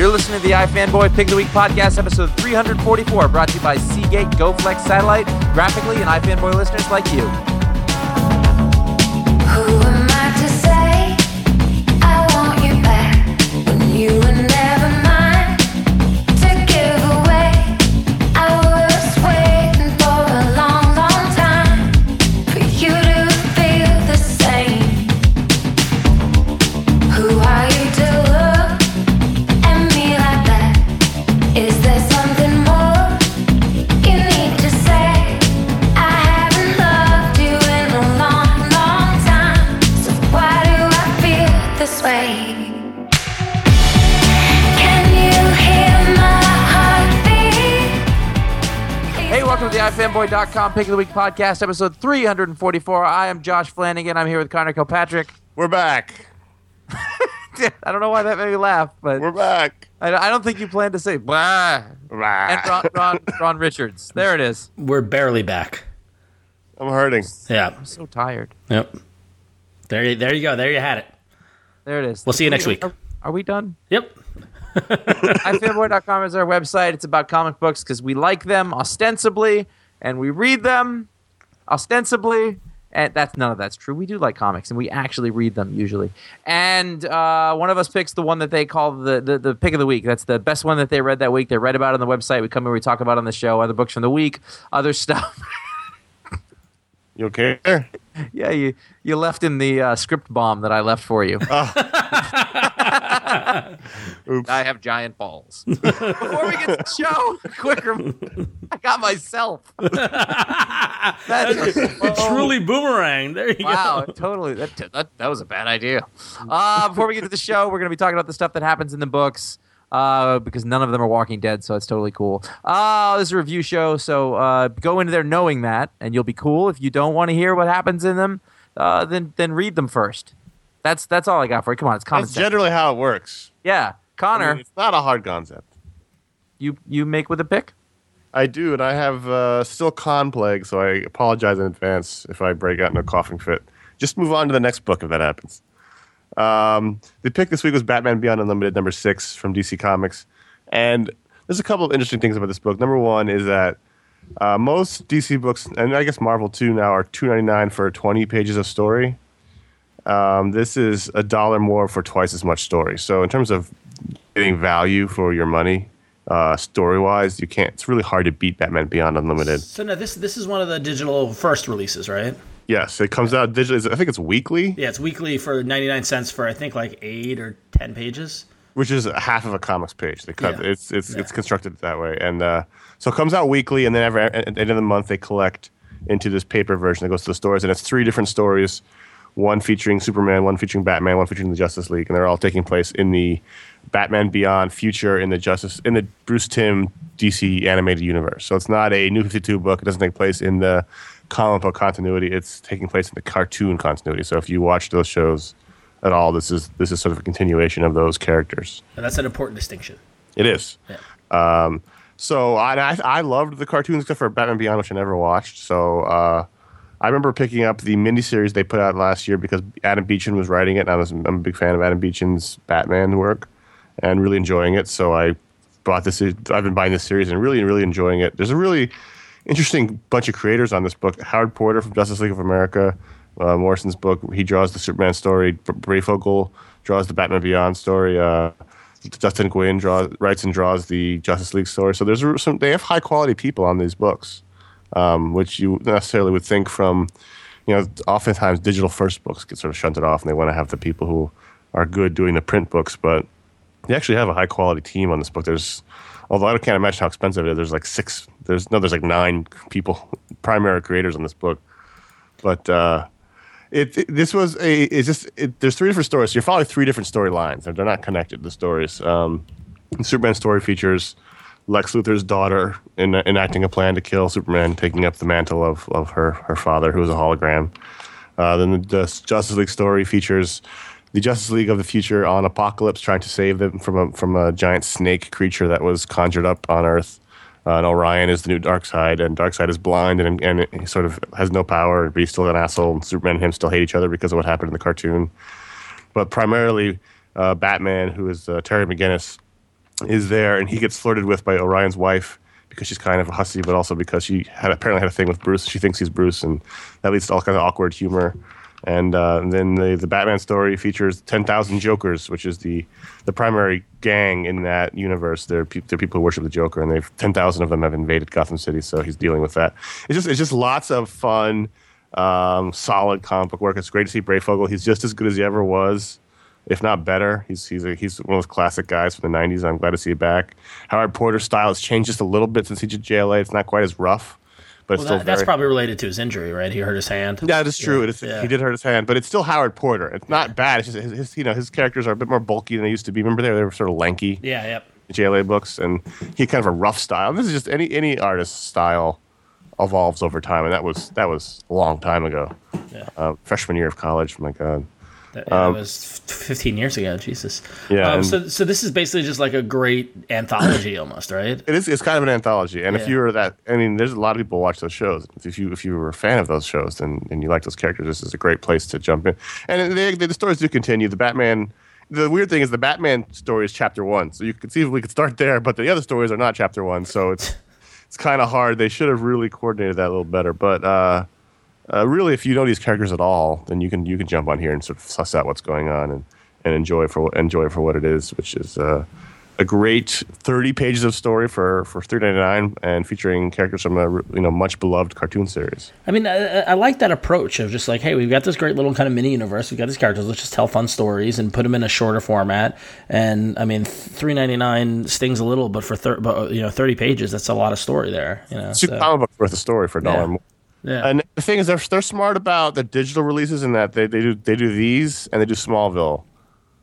You're listening to the iFanboy Pick of the Week podcast, episode 344, brought to you by Seagate, GoFlex Satellite, Graphicly, and iFanboy listeners like you. Welcome to the Pick of the Week podcast, episode 344. I am Josh Flanagan. I'm here with Conor Kilpatrick. We're back. I don't know why that made me laugh, but We're back. I, I don't think you planned to say blah. And Ron, Ron, Ron Richards. There it is. We're barely back. I'm hurting. Yeah. I'm so tired. Yep. There, you- there you go. There you had it. There it is. We'll see you next week. Are, are we done? Yep. ifanboy.com is our website. It's about comic books because we like them ostensibly and we read them ostensibly. And that's none of that's true. We do like comics and we actually read them usually. And uh, one of us picks the one that they call the, the the pick of the week. That's the best one that they read that week. They read about on the website. We come here, we talk about on the show, other books from the week, other stuff. You okay? yeah, you you left in the uh, script bomb that I left for you. Oops. I have giant balls. Before we get to the show, quick, rem- I got myself. That's Truly boomerang. There you wow, go. totally. That, that that was a bad idea. Uh, before we get to the show, we're going to be talking about the stuff that happens in the books. Uh, because none of them are Walking Dead, so it's totally cool. Uh, this is a review show, so uh, go into there knowing that, and you'll be cool. If you don't want to hear what happens in them, uh, then then read them first. That's that's all I got for you. Come on, it's common That's sense. generally how it works. yeah, I Conor, mean, it's not a hard concept. you you make with a pick. I do, and I have uh, still con plague, so I apologize in advance if I break out in a coughing fit. Just move on to the next book if that happens. Um, the pick this week was Batman Beyond Unlimited, number six from DC Comics, and there's a couple of interesting things about this book. Number one is that uh, most DC books, and I guess Marvel too, now are two ninety nine for twenty pages of story. Um, this is a dollar more for twice as much story. So in terms of getting value for your money, uh, story wise, you can't. It's really hard to beat Batman Beyond Unlimited. So now this this is one of the digital first releases, right? Yes, it comes out digitally. I think it's weekly, Yeah, it's weekly for 99 cents for I think like 8 or 10 pages. which is half of a comics page. They cut. Yeah. It's it's Yeah. it's constructed that way, and uh, so it comes out weekly, and then every at the end of the month they collect into this paper version that goes to the stores, and it's three different stories, one featuring Superman, one featuring Batman, one featuring the Justice League, and they're all taking place in the Batman Beyond future in the Justice in the Bruce Timm DC animated universe. So it's not a New Fifty Two book. It doesn't take place in the comic book continuity. It's taking place in the cartoon continuity. So if you watch those shows at all, this is this is sort of a continuation of those characters. And that's an important distinction. It is. Yeah. Um, so I, I I loved the cartoons except for Batman Beyond, which I never watched. So uh, I remember picking up the miniseries they put out last year because Adam Beechen was writing it, and I was I'm a big fan of Adam Beechen's Batman work, and really enjoying it. So I bought this. I've been buying this series and really really enjoying it. There's a really interesting bunch of creators on this book. Howard Porter from Justice League of America, uh, Morrison's book. He draws the Superman story. B- Breyfogle draws the Batman Beyond story. Uh, Dustin Nguyen draws, writes and draws the Justice League story. So there's some. They have high quality people on these books, um, which you necessarily would think from, you know, oftentimes digital first books get sort of shunted off, and they want to have the people who are good doing the print books. But they actually have a high quality team on this book. There's, although I can't imagine how expensive it is. There's like six. There's no. There's like nine people, primary creators on this book, but. uh it, it- this was a it's just it, there's three different stories. So you're following three different storylines. They're, they're not connected. The stories. Um, Superman story features Lex Luthor's daughter in, enacting a plan to kill Superman, taking up the mantle of, of her her father, who was a hologram. Uh, then the, the Justice League story features the Justice League of the future on Apokolips, trying to save them from a from a giant snake creature that was conjured up on Earth. Uh, and Orion is the new Darkseid, and Darkseid is blind and and he sort of has no power, but he's still an asshole. And Superman and him still hate each other because of what happened in the cartoon. But primarily, uh, Batman, who is uh, Terry McGinnis, is there, and he gets flirted with by Orion's wife because she's kind of a hussy, but also because she had apparently had a thing with Bruce. She thinks he's Bruce, and that leads to all kinds of awkward humor. And, uh, and then the, the Batman story features 10,000 Jokers, which is the, the primary gang in that universe. They're, pe- they're people who worship the Joker, and they've 10,000 of them have invaded Gotham City, so he's dealing with that. It's just, it's just lots of fun, um, solid comic book work. It's great to see Breyfogle. He's just as good as he ever was, if not better. He's, he's, a, he's one of those classic guys from the 90s. I'm glad to see it back. Howard Porter's style has changed just a little bit since he did JLA. It's not quite as rough, but Well, that, that's probably related to his injury, right? He hurt his hand. yeah, it is true. It is, Yeah. He did hurt his hand, but it's still Howard Porter. It's not bad. It's just his, his, you know, his characters are a bit more bulky than they used to be. Remember, they were, they were sort of lanky Yeah, yep. JLA books, and he had kind of a rough style. This is just any any artist's style evolves over time, and that was that was a long time ago. Yeah. Uh, freshman year of college. My God. That, yeah, that was f- 15 years ago. Jesus. Um, Yeah, Um, so, so this is basically just like a great anthology, almost, right? It is. It's kind of an anthology, and if you were that, I mean, there's a lot of people who watch those shows. If you if you were a fan of those shows and, and you like those characters, this is a great place to jump in. And they, they, the stories do continue. The Batman. The weird thing is the Batman story is chapter one, so you can see if we could start there. But the other stories are not chapter one, so it's it's kind of hard. They should have really coordinated that a little better. But uh, uh, really, if you know these characters at all, then you can you can jump on here and sort of suss out what's going on and, and enjoy for enjoy for what it is, which is uh, a great thirty pages of story for for three ninety nine and featuring characters from a you know much beloved cartoon series. I mean, I, I like that approach of just like, hey, we've got this great little kind of mini universe. We've got these characters. Let's just tell fun stories and put them in a shorter format. And I mean, three ninety nine stings a little, but for thir- but, you know thirty pages, that's a lot of story there. You know, Two so, comic books worth of story for a dollar Yeah. more. Yeah. And the thing is, they're they're smart about the digital releases in that they, they do they do these and they do Smallville,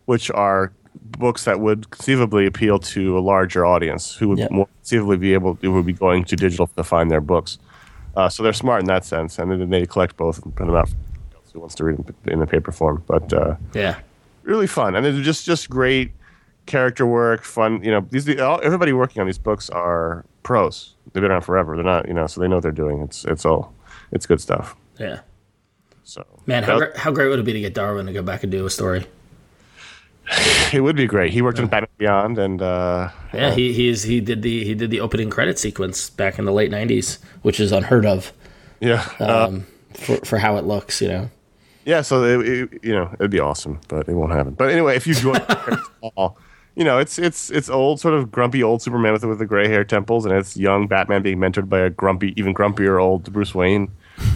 which are books that would conceivably appeal to a larger audience who would Yep. more conceivably be able who would be going to digital to find their books. Uh, so they're smart in that sense, and then they collect both and put them out for who wants to read them in the paper form. But uh, yeah. really fun, and they're just just great character work, fun. You know, these all, everybody working on these books are pros. They've been around forever. They're not, you know, so they know what they're doing. It's it's all it's good stuff. Yeah. So Man, how, that- how great would it be to get Darwyn to go back and do a story? it would be great. He worked on Batman Beyond, and uh, Yeah, he he's he did the he did the opening credit sequence back in the late '90s, which is unheard of yeah, uh, um, for for how it looks. You know. yeah. So it, it, you know, it'd be awesome, but it won't happen. But anyway, if you join, all, you know, it's it's it's old, sort of grumpy old Superman with with the gray hair temples, and it's young Batman being mentored by a grumpy, even grumpier old Bruce Wayne.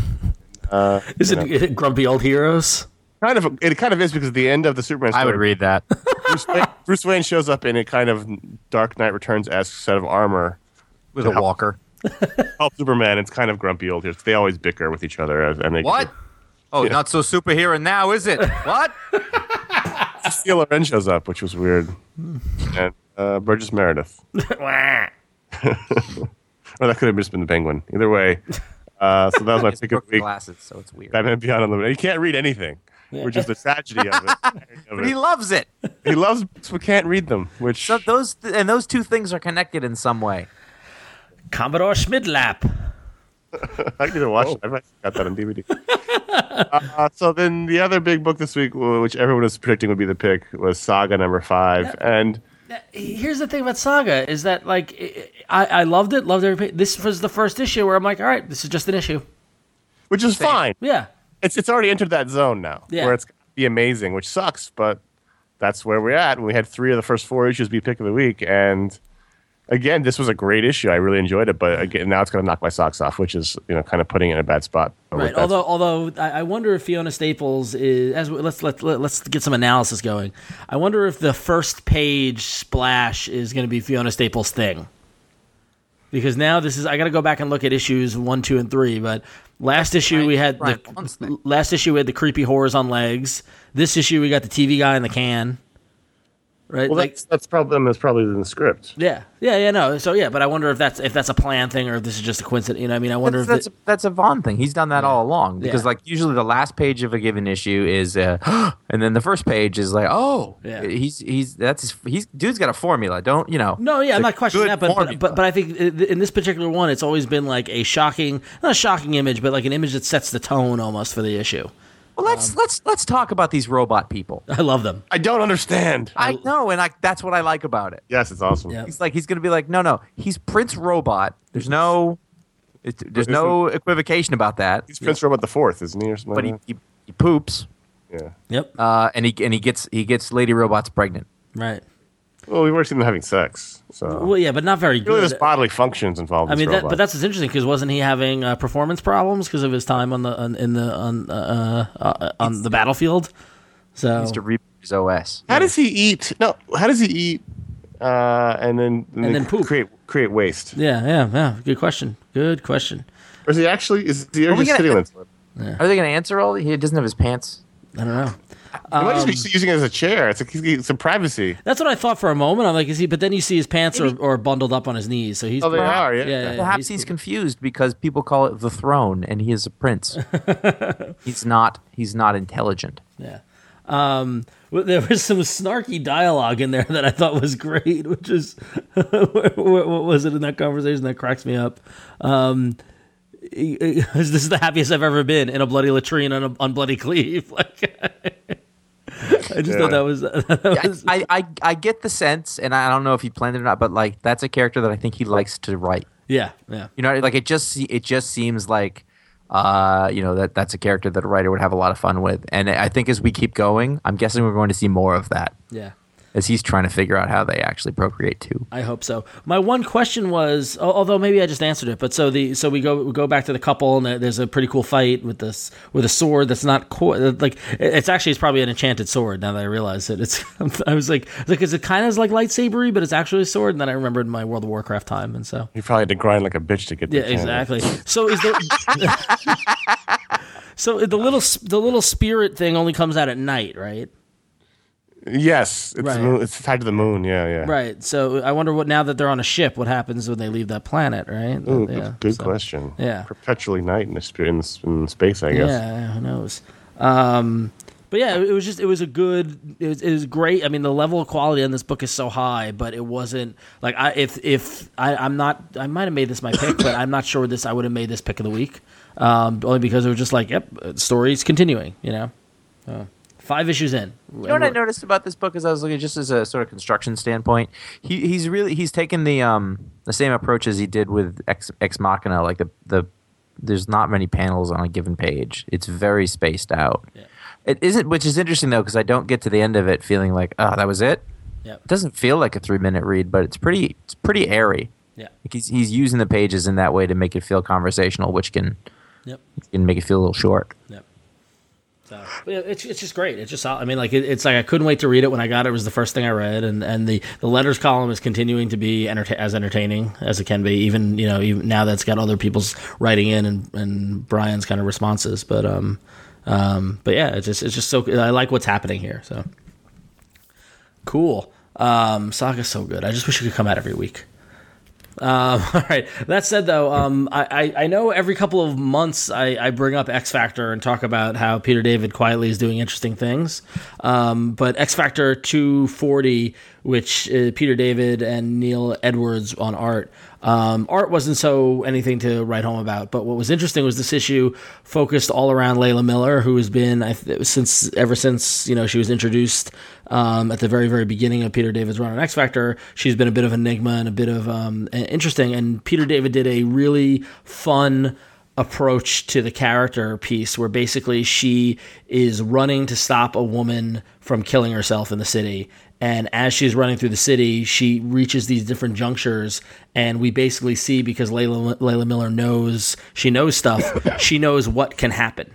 Uh, is it grumpy old heroes? Kind of, it kind of is because at the end of the Superman story, I would read that. Bruce Wayne, Bruce Wayne shows up in a kind of Dark Knight Returns esque set of armor With a walker. help Superman. It's kind of grumpy old heroes. They always bicker with each other, and they What? Oh, not so superhero now, is it? What? Steel Loren shows up, which was weird, and uh, Burgess Meredith. Or that could have just been the Penguin. Either way, uh, so that was my It's pick of broke the week. glasses, so it's weird. Batman Beyond on the He can't read anything, which is the tragedy of it. Of But he it. loves it. He loves books but can't read them, which So those and those two things are connected in some way. Commodore Schmidlapp. I need to watch it. I've actually got that on DVD. uh, so then the other big book this week, which everyone was predicting would be the pick, was Saga number five, and Here's the thing about Saga is that like I, I loved it, loved every. This was the first issue where I'm like, all right, this is just an issue. which is fine. Yeah, It's it's already entered that zone now, Yeah. where it's gonna be amazing, which sucks, but that's where we're at. We had three of the first four issues be pick of the week, and again, this was a great issue. I really enjoyed it, but again, now it's going to knock my socks off, which is you know kind of putting it in a bad spot. right. With that- Although although I, I wonder if Fiona Staples is as we- let's let, let let's get some analysis going. I wonder if the first page splash is going to be Fiona Staples' thing. Because now this is I got to go back and look at issues one, two, and three. But last issue we had Brian Bond's the last issue we had the creepy horrors on legs. This issue we got the TV guy in the can. Right. well, like, that's that's probably that's probably in the script. Yeah, yeah, yeah. No, so yeah, but I wonder if that's if that's a plan thing or if this is just a coincidence. You know, I mean, I wonder That's, if that's, it, that's a Vaughan thing. He's done that all along because, Yeah. like, usually the last page of a given issue is, uh, and then the first page is like, oh, Yeah. he's he's that's his, he's dude's got a formula. Don't you know? no, yeah, I'm not questioning that, but, but but but I think in this particular one, it's always been like a shocking, not a shocking image, but like an image that sets the tone almost for the issue. Well, let's let's let's talk about these robot people. I love them. I don't understand. I know, and I, that's what I like about it. yes, it's awesome. Yeah. He's like he's gonna be like, no, no, he's Prince Robot. There's no, it, there's no equivocation about that. He's Prince Robot the Fourth, isn't he, or something? But he, like he, he poops, yeah. Yep. uh, and he and he gets he gets Lady Robots pregnant. Right. Well, we've already seen them having sex, so Well, yeah, but not very really, there's bodily functions involved. I in mean, this that, robot. but that's what's interesting because wasn't he having uh, performance problems because of his time on the on, in the on uh, uh, on the battlefield? So He's to reboot his OS. how does he eat? No, how does he eat? Uh, and then And then poop. create create waste. yeah, yeah, yeah. Good question. Good question. Or is he actually? Is he Are we just gonna- sitting on it? Are they gonna answer all? He doesn't have his pants. I don't know. He might Um, just be using it as a chair. It's like he's some privacy. That's what I thought for a moment. I'm like, is he? But then you see his pants are, are bundled up on his knees, so he's Oh, they perhaps- are. Yeah. Yeah, yeah, Perhaps he's confused because people call it the throne, and he is a prince. he's not. He's not intelligent. Yeah. Um, there was some snarky dialogue in there that I thought was great, which is what, what was it in that conversation that cracks me up? Um, he- he- this is the happiest I've ever been in a bloody latrine on a on bloody cleave. Like, I just thought that was, that I, was I, I I get the sense, and I don't know if he planned it or not, but like that's a character that I think he likes to write. yeah, yeah. You know, like it just it just seems like, uh, you know, that that's a character that a writer would have a lot of fun with, and I think as we keep going, I'm guessing we're going to see more of that Yeah. As he's trying to figure out how they actually procreate too. I hope so. My one question was, although maybe I just answered it, but so the so we go we go back to the couple, and there's a pretty cool fight with this with a sword that's not co- like it's actually it's probably an enchanted sword. Now that I realize it, it's I was like like is it kind of like lightsabery, but it's actually a sword. And then I remembered my World of Warcraft time, and so you probably had to grind like a bitch to get. the yeah, candy. exactly. So is the so the little the little spirit thing only comes out at night, right? Yes, it's, Right. moon, it's tied to the moon. Yeah, yeah. Right. So I wonder what now that they're on a ship, what happens when they leave that planet, right? Ooh, yeah. good, good so- question. yeah. Perpetually night in, the, sp- in, s- in space, I guess. Yeah, who knows? Um, but yeah, it was just it was a good, it was, it was great. I mean, the level of quality on this book is so high, but it wasn't like I if if I, I'm not I might have made this my pick, but I'm not sure this I would have made this pick of the week, um, only because it was just like yep, uh, stories continuing, you know. Five issues in. You know what I noticed about this book as I was looking just as a sort of construction standpoint? He he's really he's taken the um the same approach as he did with Ex Ex Machina, like the the there's not many panels on a given page. It's very spaced out. Yeah. It isn't which is interesting though because I don't get to the end of it feeling like, oh, that was it. Yep. It doesn't feel like a 3-minute read, but it's pretty it's pretty airy. Yeah. Like he's he's using the pages in that way to make it feel conversational, which can Yep. can make it feel a little short. Yep. So, it's it's just great. It's just I mean like it, it's like I couldn't wait to read it when I got it. It was the first thing I read, and and the the letters column is continuing to be enterta- as entertaining as it can be. Even you know even now that's got other people's writing in and and Brian's kind of responses. But um um but yeah, it's just it's just so I like what's happening here. So cool. Um, Saga's so good. I just wish it could come out every week. Um, all right. That said, though, um, I, I know every couple of months I, I bring up X Factor and talk about how Peter David quietly is doing interesting things. Um, but X Factor 240, which uh, Peter David and Neil Edwards on art, um, art wasn't so anything to write home about. But what was interesting was this issue focused all around Layla Miller, who has been th- since ever since you know she was introduced um, at the very very beginning of Peter David's run on X Factor. She's been a bit of enigma and a bit of um, interesting. And Peter David did a really fun approach to the character piece where basically she is running to stop a woman from killing herself in the city and as she's running through the city she reaches these different junctures. And we basically see because Layla, Layla Miller knows she knows stuff she knows what can happen.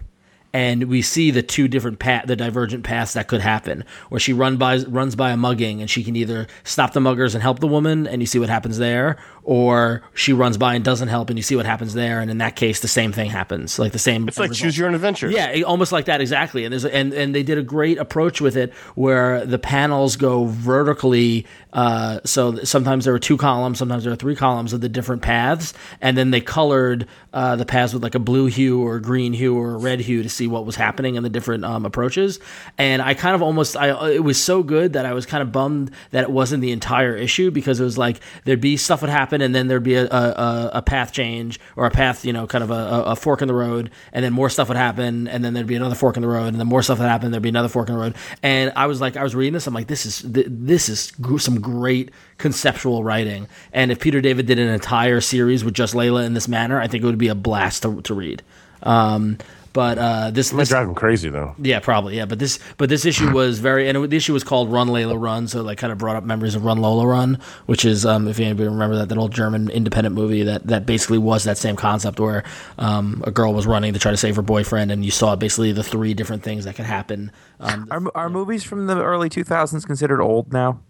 And we see the two different path, the divergent paths that could happen, where she run by runs by a mugging, and she can either stop the muggers and help the woman, and you see what happens there, or she runs by and doesn't help, and you see what happens there, and in that case, the same thing happens, like the same. It's like choose your own adventure. Yeah, almost like that exactly. And there's and and they did a great approach with it where the panels go vertically. Uh, so sometimes there are two columns, sometimes there are three columns of the different paths, and then they colored uh, the paths with like a blue hue or a green hue or a red hue to see see what was happening in the different um, approaches. And I kind of almost, I it was so good that I was kind of bummed that it wasn't the entire issue because it was like there'd be stuff would happen and then there'd be a, a, a- path change or a path, you know, kind of a, a- fork in the road, and then more stuff would happen, and then there'd be another fork in the road, and then more stuff would happen, there'd be another fork in the road. And I was like, I was reading this, I'm like, this is th- this is some great conceptual writing. And if Peter David did an entire series with just Layla in this manner, I think it would be a blast to, to read. Um, but uh, this, It might drive him crazy though. yeah, probably. Yeah, but this but this issue was very and it, the issue was called Run Layla Run, so like kind of brought up memories of Run Lola Run, which is um, if anybody remember that that old German independent movie that that basically was that same concept where um, a girl was running to try to save her boyfriend, and you saw basically the three different things that could happen. Um, Are, are movies from the early 2000s considered old now?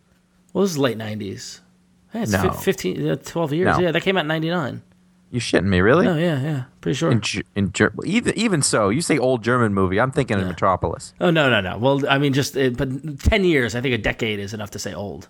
well, this is late nineties. Hey, it's No. fif- 15, uh, 12 years. No. Yeah, that came out in ninety nine. You shitting me, really? Oh yeah, yeah, pretty sure. In, Ge- in Ger- even even so, you say old German movie. I'm thinking of Metropolis. Oh no, no, no. Well, I mean, just uh, but ten years. I think a decade is enough to say old.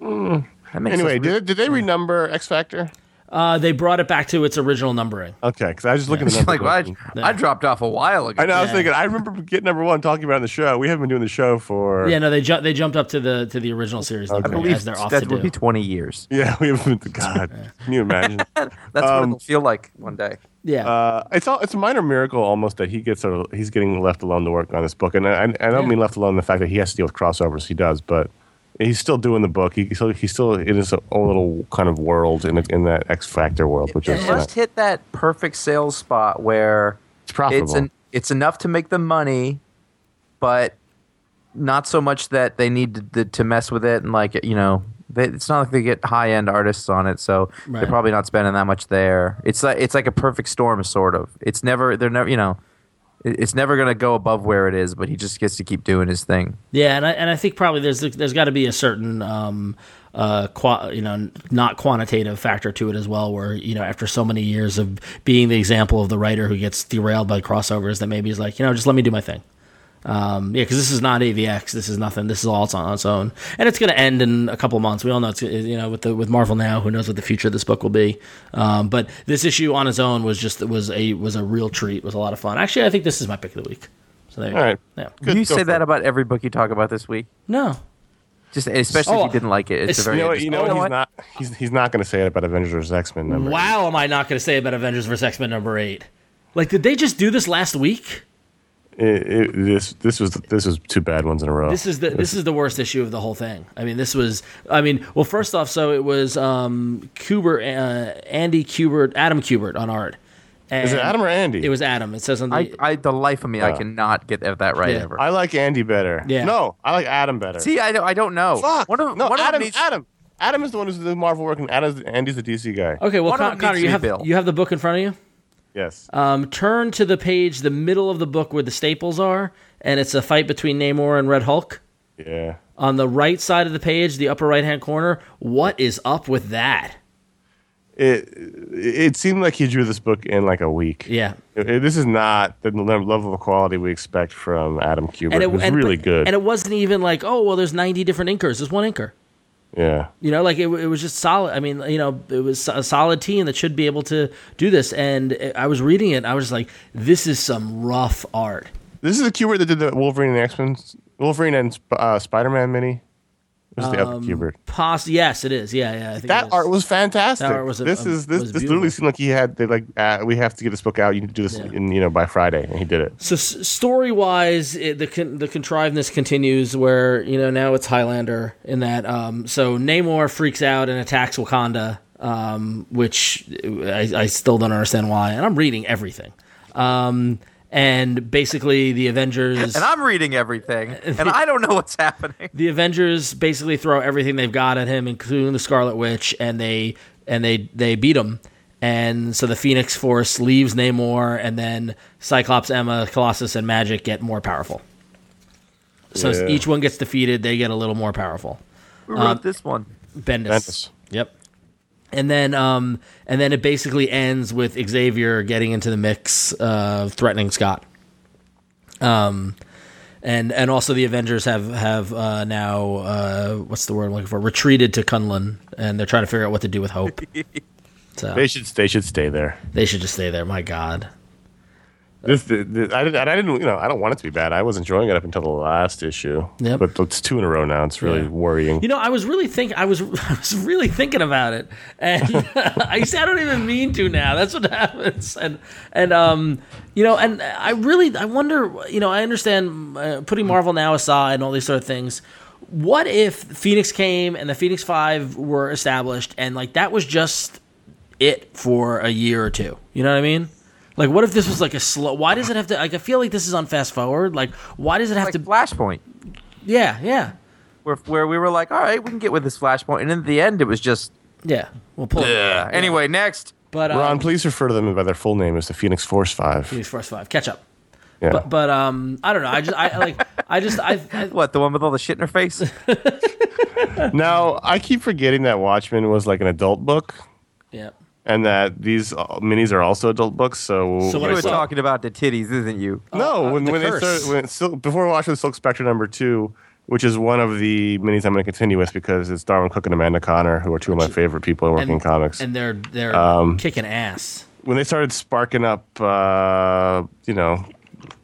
That makes Anyway, did, did they renumber X Factor? Uh, they brought it back to its original numbering. Okay, because I was just looking at the like well, I, I dropped off a while ago. I know. I was Yeah. thinking. I remember getting number one talking about it on the show. We haven't been doing the show for. Yeah, no, they ju- they jumped up to the to the original series I believe as they're off that to would do. be 20 years. Yeah, we haven't. Been, God, can you imagine? That's what Um, it'll feel like one day. yeah, Uh, it's all, it's a minor miracle almost that he gets sort of, he's getting left alone to work on this book, and I, I don't Yeah. mean left alone in the fact that he has to deal with crossovers. He does, but he's still doing the book. He so he's still in his own little kind of world in in that X Factor world, which It is must hit that perfect sales spot where it's profitable. it's an, it's enough to make the money, but not so much that they need to, to mess with it and like you know. They, it's not like they get high end artists on it, so Right. they're probably not spending that much there. It's like it's like a perfect storm, sort of. It's never they're never you know, it- it's never gonna go above where it is, but he just gets to keep doing his thing. yeah, and I and I think probably there's there's got to be a certain um uh qua- you know not quantitative factor to it as well, where you know after so many years of being the example of the writer who gets derailed by crossovers, that maybe he's like you know just let me do my thing. Um, yeah, because this is not AVX. This is nothing. This is all on its own, and it's going to end in a couple of months. We all know it's you know with the with Marvel now. Who knows what the future of this book will be? Um, but this issue on its own was just was a was a real treat. Was a lot of fun. Actually, I think this is my pick of the week. So there you All go. right. Yeah. Good, you go say that it. about every book you talk about this week, No. just especially Oh, if you didn't like it. It's, it's- a very You know what? You know interesting- what? Oh, He's not. He's he's not going to say it about Avengers vs X Men number. Wow, am I not going to say about Avengers vs X Men number eight? Like, did they just do this last week? It, it, this this was this was two bad ones in a row. This is the this is the worst issue of the whole thing. I mean, this was. I mean, well, first off, so it was um, Kubert, uh, Andy Kubert, Adam Kubert on art. And Is it Adam or Andy? It was Adam. It says on the. I, I the life of me, I Oh. cannot get that right Yeah. ever. I like Andy better. Yeah. No, I like Adam better. See, I don't, I don't know. Fuck. One of, no, one of them Adam. needs- Adam. Adam is the one who's the Marvel working. Adam's, Andy's the DC guy. okay, well, one Con- Conor, you have you have the book in front of you. Yes. Um, turn to the page, the middle of the book where the staples are, and it's a fight between Namor and Red Hulk. yeah. On the right side of the page, the upper right hand corner, what is up with that? It it seemed like he drew this book in like a week. Yeah. It- it- this is not the level of quality we expect from Adam Kubert. it was and, really but- good. And it wasn't even like, oh, well, there's 90 different inkers. There's one inker. Yeah. You know, like it, it was just solid. I mean, you know, it was a solid team that should be able to do this. And I was reading it, I was just like, this is some rough art. This is the Kubert that did the Wolverine and X Men, Wolverine and uh, Spider Man mini. This is the other Kubert. Poss- yes, it is. Yeah, yeah. I think it That is. art was fantastic. That art was a- this um, is this was this literally seemed like he had they like uh, we have to get this book out. You need to do this Yeah. in you know by Friday, and he did it. So s- story wise, the con- the contrivedness continues where you know now it's Highlander in that. Um, so Namor freaks out and attacks Wakanda, um, which I, I still don't understand why. And I'm reading everything. Um, and basically, the Avengers and I'm reading everything, and I don't know what's happening. the Avengers basically throw everything they've got at him, including the Scarlet Witch, and they and they they beat him. And so the Phoenix Force leaves Namor, and then Cyclops, Emma, Colossus, and Magik get more powerful. So Yeah. each one gets defeated, they get a little more powerful. Who wrote um, this one? Bendis. Bendis. Yep. And then, um, and then it basically ends with Xavier getting into the mix, uh, threatening Scott. Um, and and also the Avengers have have uh, now uh, what's the word I'm looking for? Retreated to K'un-Lun, and they're trying to figure out what to do with Hope. So They should they should stay there. they should just stay there. My God. This, the, I, didn't, I didn't, you know, I don't want it to be bad. I was enjoying it up until the last issue. Yep. But it's two in a row now. It's really Yeah. worrying. You know, I was really think I was I was really thinking about it, and I said I don't even mean to now. That's what happens, and and um, you know, and I really I wonder. You know, I understand uh, putting Marvel now aside and all these sort of things. What if Phoenix came and the Phoenix Five were established, and like that was just it for a year or two? You know what I mean? Like, what if this was like a slow? Why does it have to? Like, I feel like this is on fast forward. Like, why does it have like to? Flashpoint, Yeah, yeah, where where we were like, all right, we can get with this Flashpoint, and in the end, it was just. yeah. We'll pull. Yeah. Anyway, next. But um, Ron, please refer to them by their full name as the Phoenix Force Five. Phoenix Force Five. Catch up. Yeah. But but um I don't know. I just I like I just I, I What the one with all the shit in her face? now, I keep forgetting that Watchmen was like an adult book yeah. And that these uh, minis are also adult books. So, So what you I were talking about the titties, isn't you? No, uh, when, the when they curse. started, when Silk, before watching Silk Spectre number two, which is one of the minis I'm going to continue with because it's Darwyn Cooke and Amanda Conner, who are two of my favorite people working in comics. And they're they're Um, kicking ass. when they started sparking up, uh, you know,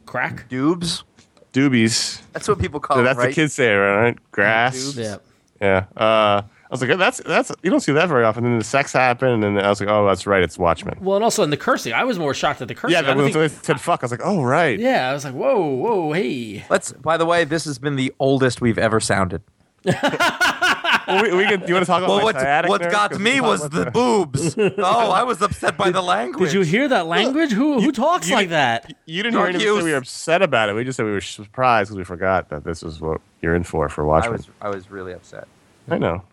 Crack. Dubes. doobies, That's what people call so it, that's right? the kids say, right? Grass. Yeah. Yeah. Uh, I was like, that's that's you don't see that very often. And then the sex happened, and then I was like, oh, that's right, it's Watchmen. Well, and also in the cursing, I was more shocked at the cursing. Yeah, I that don't when think- they said fuck, I was like, oh right. yeah, I was like, whoa, whoa, hey. Let's. By the way, this has been the oldest we've ever sounded. Well, we, we can, do you want to talk about Well, my what sciatic what nerve? got 'Cause me was talked the boobs. oh, I was upset by the language. Did you hear that language? Who who talks you- like that? You didn't hear Drug anything. We were upset about it. We just said we were surprised because we forgot that this is what you're in for for I Watchmen. was I was really upset. I know.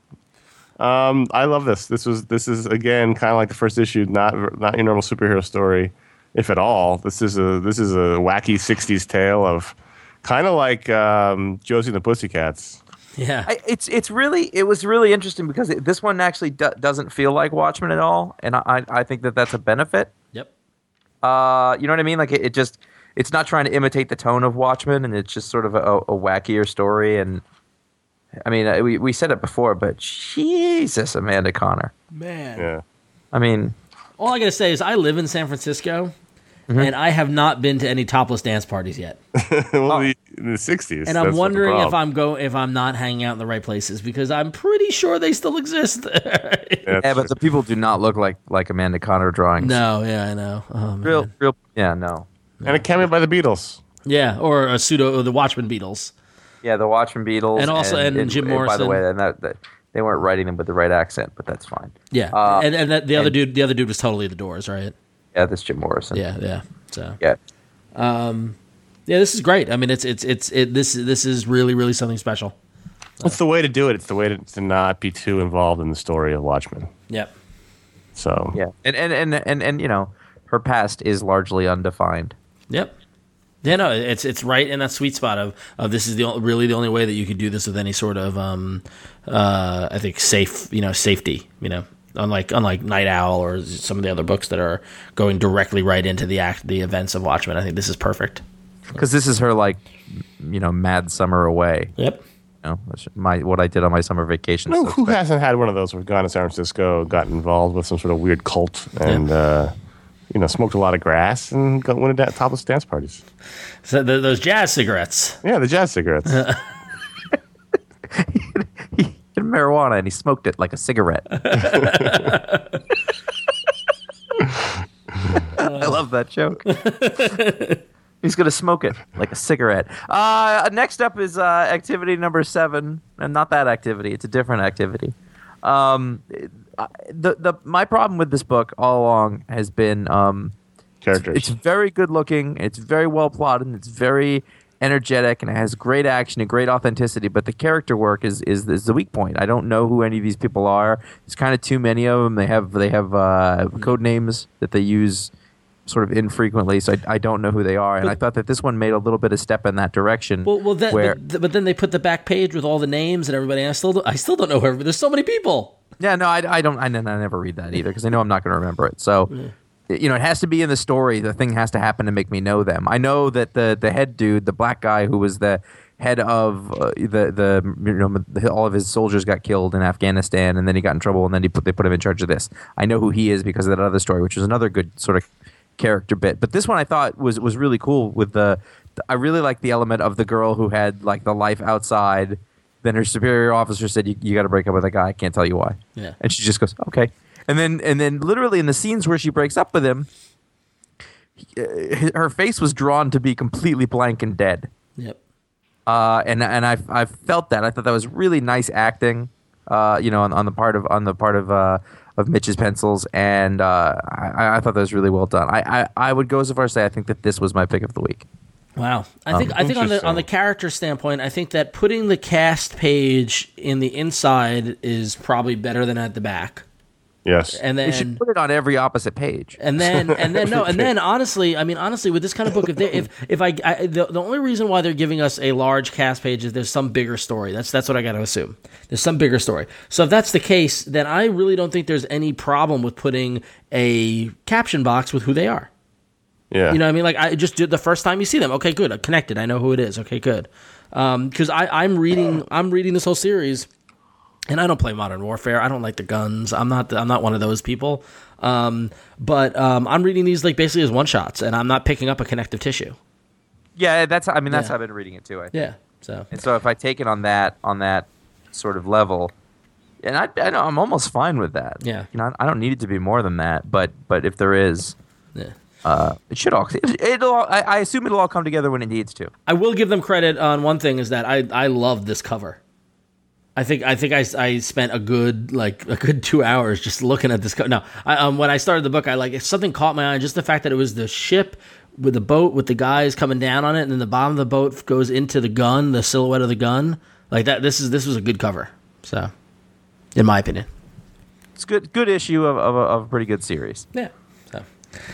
Um, I love this. This was this is again kind of like the first issue, not not your normal superhero story, if at all. This is a this is a wacky '60s tale of kind of like um, Josie and the Pussycats. Yeah. I, it's it's really it was really interesting because it, this one actually do, doesn't feel like Watchmen at all, and I I think that that's a benefit. yep. Uh, you know what I mean? Like it, it just it's not trying to imitate the tone of Watchmen, and it's just sort of a, a wackier story. And I mean, uh, we we said it before, but Jesus, Amanda Conner. Man. Yeah. I mean, All I gotta say is I live in San Francisco, Mm-hmm. and I have not been to any topless dance parties yet. well, Oh. in the '60s. And I'm wondering if I'm go if I'm not hanging out in the right places because I'm pretty sure they still exist. yeah, but the people do not look like like Amanda Conner drawings. no, yeah, I know. Oh, man. real, real. Yeah, no. and a cameo by the Beatles. Yeah, or a pseudo or the Watchmen Beatles. Yeah, the Watchmen Beatles, And also- and Jim Morrison, By the way, and that, that they weren't writing them with the right accent, but that's fine. Yeah, Uh, and and that, the other and- dude, the other dude was totally the Doors, right? Yeah, this Jim Morrison. Yeah, yeah. So yeah. yeah, this is great. I mean, it's it's it's it. This this is really really something special. It's the way to do it. It's the way to, to not be too involved in the story of Watchmen. Yep. So Yeah, and and and and, and you know, her past is largely undefined. Yep. Yeah, no, it's it's right in that sweet spot of, of this is the o- really the only way that you could do this with any sort of um uh I think safe you know safety you know unlike unlike Nite Owl or some of the other books that are going directly right into the act the events of Watchmen I think this is perfect. Because this is her like, you know, mad summer away. Yep. You know, my what I did on my summer vacation. who, so who it's- hasn't had one of those? We've gone to San Francisco, got involved with some sort of weird cult, and uh, you know, smoked a lot of grass and got, went to da- topless dance parties. So th those jazz cigarettes. Yeah, the jazz cigarettes. he had marijuana and he smoked it like a cigarette. I love that joke. He's gonna smoke it like a cigarette. Uh, next up is uh, activity number seven, and not that activity. It's a different activity. Um, I- the the my problem with this book all along has been um, Characters. it's very good looking. It's very well plotted. And it's very energetic, and it has great action and great authenticity. But the character work is is, is the weak point. I don't know who any of these people are. There's kind of too many of them. They have they have uh, code names that they use sort of infrequently, so I, I don't know who they are. And I thought that this one made a little bit of step in that direction. Well, well, then, where but, but then they put the back page with all the names and everybody. And I still don't, I still don't know who. There's so many people. Yeah, no, I, I don't. i never read that either because I know I'm not going to remember it. So, you know, it has to be in the story. The thing has to happen to make me know them. I know that the the head dude, the black guy who was the head of uh, the the you know all of his soldiers got killed in Afghanistan, and then he got in trouble, and then he put they put him in charge of this. I know who he is because of that other story, which was another good sort of character bit. But this one I thought was was really cool. With the, I really like the element of the girl who had like the life outside. Then her superior officer said, "You, you got to break up with that guy. I can't tell you why." Yeah. and she just goes, "Okay." And then and then literally in the scenes where she breaks up with him, he- her face was drawn to be completely blank and dead Yep. uh, and and I I felt that I thought that was really nice acting, uh, you know, on, on the part of on the part of uh, of Mitch's pencils, and uh, I, I thought that was really well done. I, I I would go so far as say I think that this was my pick of the week. Wow. I think I think on the on the character standpoint, I think that putting the cast page in the inside is probably better than at the back. Yes. And then then should put it on every opposite page. and then and then no and then honestly i mean honestly with this kind of book if they if if i, I the, the only reason why they're giving us a large cast page is there's some bigger story that's that's what i got to assume there's some bigger story so if that's the case then i really don't think there's any problem with putting a caption box with who they are yeah. you know what I mean? Like I just did the first time you see them. Okay, good. I'm connected. I know who it is. Okay, good. Because I I'm reading I'm reading this whole series, and I don't play Modern Warfare. I don't like the guns. I'm not I'm not one of those people. Um, but um, I'm reading these like basically as one shots, and I'm not picking up a connective tissue. Yeah, that's I mean that's Yeah. how I've been reading it too. I think. Yeah. So And so if I take it on that on that sort of level, and I, I know I'm almost fine with that. Yeah. you know I don't need it to be more than that, but but if there is, yeah. Uh, it should all it, it'll all, I, I assume it'll all come together when it needs to. I will give them credit on one thing is that I I love this cover. I think I think I, I spent a good like a good two hours just looking at this. Co- no, I, um, when I started the book, I like something caught my eye. Just the fact that it was the ship with the boat with the guys coming down on it, and then the bottom of the boat goes into the gun, the silhouette of the gun, like that. This is this was a good cover. So, in my opinion, It's good good issue of of a, of a pretty good series. yeah.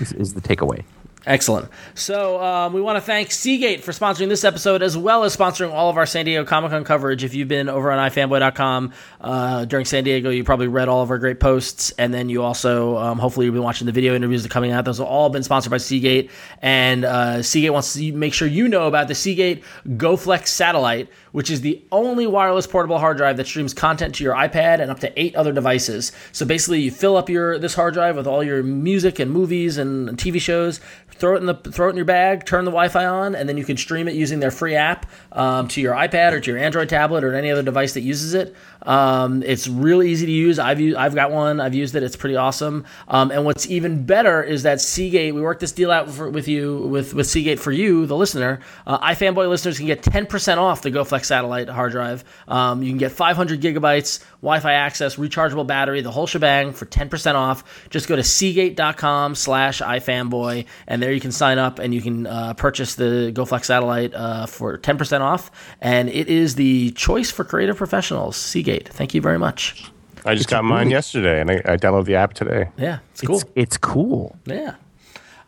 Is, is the takeaway. Excellent. So um, we want to thank Seagate for sponsoring this episode, as well as sponsoring all of our San Diego Comic Con coverage. If you've been over on ifanboy.com uh, during San Diego, you probably read all of our great posts, and then you also, um, hopefully, you've been watching the video interviews that are coming out. Those have all been sponsored by Seagate, and uh, Seagate wants to make sure you know about the Seagate GoFlex satellite, which is the only wireless portable hard drive that streams content to your iPad and up to eight other devices. So basically, you fill up your this hard drive with all your music and movies and TV shows. Throw it in the throw it in your bag, turn the Wi-Fi on, and then you can stream it using their free app um, to your iPad or to your Android tablet or any other device that uses it. Um, it's really easy to use. I've I've got one. I've used it. It's pretty awesome. Um, and what's even better is that Seagate. We worked this deal out for, with you with with Seagate for you, the listener. Uh, iFanboy listeners can get 10% off the GoFlex satellite hard drive. Um, you can get 500 gigabytes, Wi-Fi access, rechargeable battery, the whole shebang for 10% off. Just go to Seagate.com/slash iFanboy, and there you can sign up and you can uh, purchase the GoFlex satellite uh, for 10% off. And it is the choice for creative professionals. Seagate. Thank you very much. I just got mine yesterday, and I, I downloaded the app today. Yeah, it's cool. It's, it's cool. Yeah.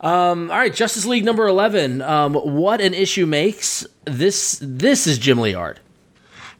Um, all right, Justice League number eleven. Um, what an issue makes this. This is Jim Leard.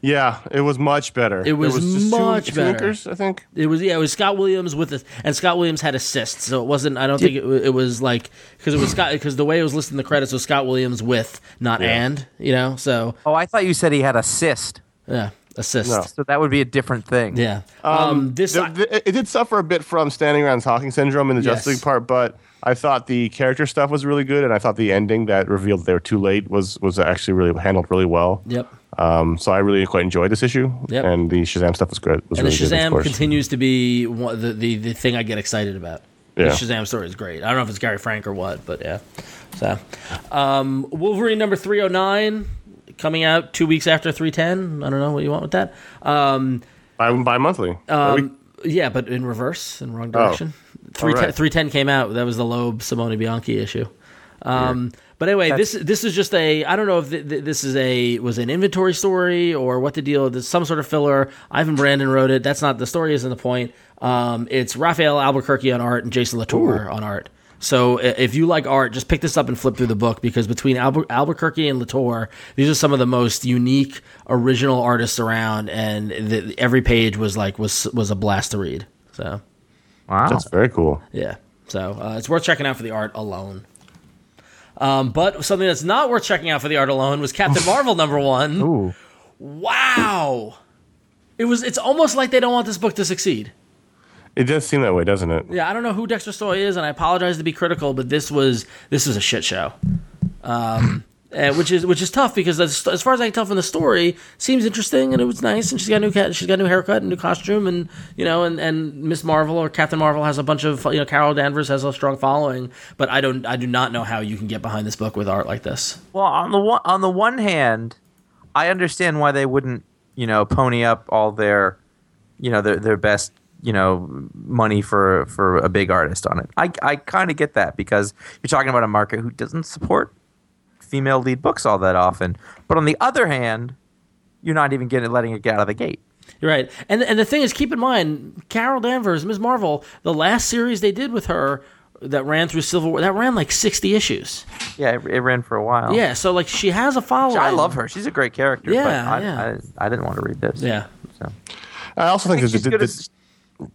Yeah, it was much better. It was just much two, better. Two I think. It was yeah, it was Scott Williams with this, and Scott Williams had assists, so it wasn't. I don't think it, it was like because it was Scott because the way it was listed in the credits was Scott Williams with, not Yeah. and. You know, so Oh, I thought you said he had a cyst. yeah, assist. No. So that would be a different thing. Yeah. Um, this The- the- it did suffer a bit from standing around talking syndrome in the Justice League part, but I thought the character stuff was really good, and I thought the ending that revealed they were too late was was actually really handled really well. yep. Um, so I really quite enjoyed this issue, Yep. and the Shazam stuff was good. Was And the really good, of Shazam course. continues to be one, the, the the thing I get excited about. Yeah. The Shazam story is great. I don't know if it's Gary Frank or what, but yeah. So, um, Wolverine number three hundred nine coming out two weeks after three ten. I don't know what you want with that. Um, Bi- bi-monthly. um, yeah, but in reverse, in wrong direction. Three right. three ten came out. That was the Loeb Simone Bianchi issue. Um, but anyway, this this is just a I don't know if th- th- this is a was an inventory story or what the deal. There's some sort of filler. Ivan Brandon wrote it. That's not the story. Isn't the point? Um, it's Rafael Albuquerque on art and Jason Latour on art. So if you like art, just pick this up and flip through the book because between Albu- Albuquerque and Latour, these are some of the most unique, original artists around, and the, every page was like was was a blast to read. So Wow. That's very cool. yeah, so uh, it's worth checking out for the art alone. Um, but something that's not worth checking out for the art alone was Captain Marvel number one. Ooh. Wow, it was. It's almost like they don't want this book to succeed. It does seem that way, doesn't it? Yeah, I don't know who Dexter Soy is, and I apologize to be critical, but this was this was a shit show. Um, and which is which is tough because as, as far as I can tell from the story, seems interesting and it was nice, and she's got a new cat, she's got a new haircut and new costume, and you know, and and Miss Marvel or Captain Marvel has a bunch of you know, Carol Danvers has a strong following, but I don't, I do not know how you can get behind this book with art like this. Well, on the one on the one hand, I understand why they wouldn't, you know, pony up all their, you know, their their best, you know, money for for a big artist on it. I I kind of get that because you're talking about a market who doesn't support female lead books all that often. But on the other hand, you're not even getting letting it get out of the gate. You're right, and and the thing is, keep in mind, Carol Danvers, Ms. Marvel, the last series they did with her that ran through Civil War, that ran like sixty issues. Yeah, it, it ran for a while. Yeah, so like she has a following. I love her. She's a great character. Yeah, but I, yeah. I, I didn't want to read this. Yeah, So. I also think, I think that she's the, the, as-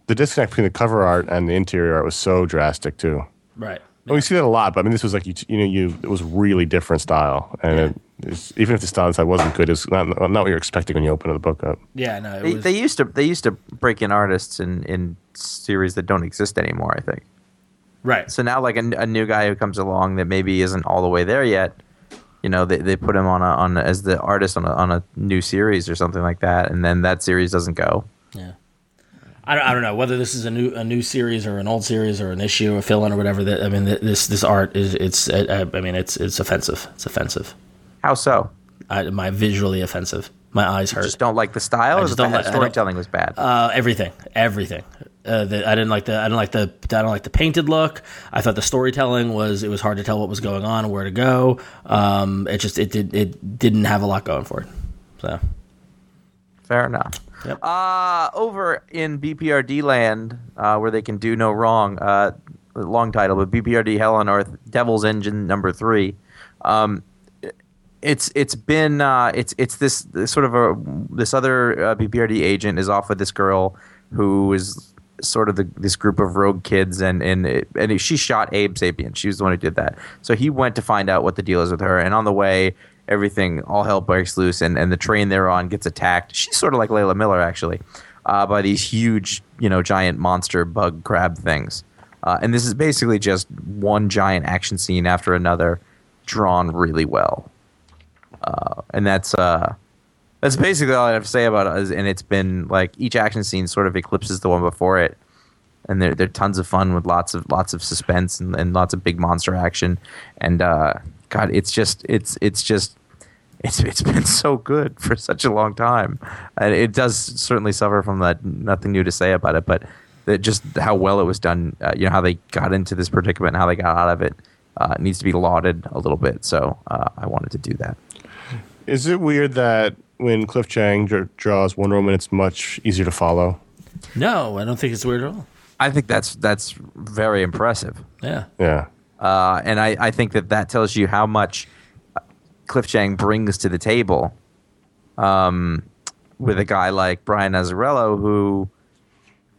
the disconnect between the cover art and the interior art was so drastic too. right. Well, we see that a lot, but I mean, this was like you, you know, you it was really different style, and it, it's, even if the style inside wasn't good, it's not not what you're expecting when you open the book up. Yeah, no, it They, was, they used to they used to break in artists in, in series that don't exist anymore. I think right. so. Now, like a, a new guy who comes along that maybe isn't all the way there yet, you know, they, they put him on a on a, as the artist on a on a new series or something like that, and then that series doesn't go. Yeah. I don't, I don't know whether this is a new a new series or an old series or an issue or fill in or whatever. That I mean, this this art is it's uh, I mean it's it's offensive. It's offensive. How so? I, my visually offensive. My eyes hurt. Just don't like the style, I or just the don't like- storytelling was bad. Uh, everything, everything. Uh, the, I didn't like the I didn't like the I don't like the painted look. I thought the storytelling was it was hard to tell what was going on and where to go. Um, it just it did it didn't have a lot going for it. So Fair enough. Yep. Uh, over in BPRD land, uh, where they can do no wrong, uh, long title, but BPRD Hell on Earth, Devil's Engine number three. Um, it's it's been uh, it's it's this, this sort of a this other uh, BPRD agent is off with this girl who is sort of the, this group of rogue kids and and it, and she shot Abe Sapien. She was the one who did that. So he went to find out what the deal is with her, and on the way, everything all hell breaks loose, and and the train they're on gets attacked. She's sort of like Layla Miller actually, uh, by these huge you know giant monster bug crab things. Uh, and this is basically just one giant action scene after another, drawn really well uh, and that's uh, that's basically all I have to say about it. And it's been like each action scene sort of eclipses the one before it, and they're they're tons of fun with lots of lots of suspense and, and lots of big monster action. And uh, God, it's just it's it's just it's it's been so good for such a long time. And it does certainly suffer from that. Nothing new to say about it, but that just how well it was done. Uh, you know how they got into this predicament, and how they got out of it. Uh, needs to be lauded a little bit. So uh, I wanted to do that. Is it weird that when Cliff Chiang dr- draws Wonder Woman, it's much easier to follow? no, I don't think it's weird at all. I think that's that's very impressive, Yeah, Yeah, uh, and I, I think that that tells you how much Cliff Chiang brings to the table. Um, with a guy like Brian Azzarello, who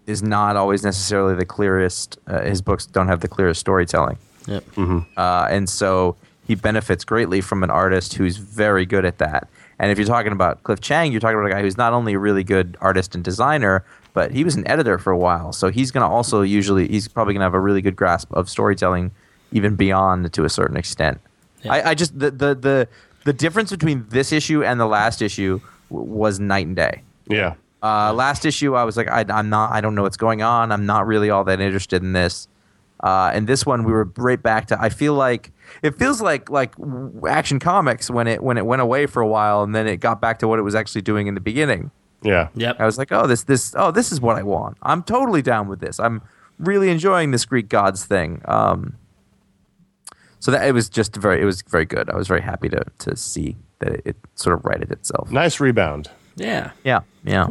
is not always necessarily the clearest. Uh, his books don't have the clearest storytelling, yep. uh, and so he benefits greatly from an artist who's very good at that. And if you're talking about Cliff Chiang, you're talking about a guy who's not only a really good artist and designer, but he was an editor for a while. So he's going to also usually, he's probably going to have a really good grasp of storytelling, even beyond to a certain extent. Yeah. I, I just, the, the, the, the difference between this issue and the last issue w- was night and day. yeah. Uh, last issue, I was like, I, I'm not, I don't know what's going on. I'm not really all that interested in this. Uh, and this one, we were right back to. I feel like it feels like like Action Comics when it when it went away for a while, and then it got back to what it was actually doing in the beginning. Yeah. Yep. I was like, oh, this this oh, this is what I want. I'm totally down with this. I'm really enjoying this Greek gods thing. Um, so that it was just very, it was very good. I was very happy to to see that it, it sort of righted itself. Nice rebound. Yeah. Yeah, yeah.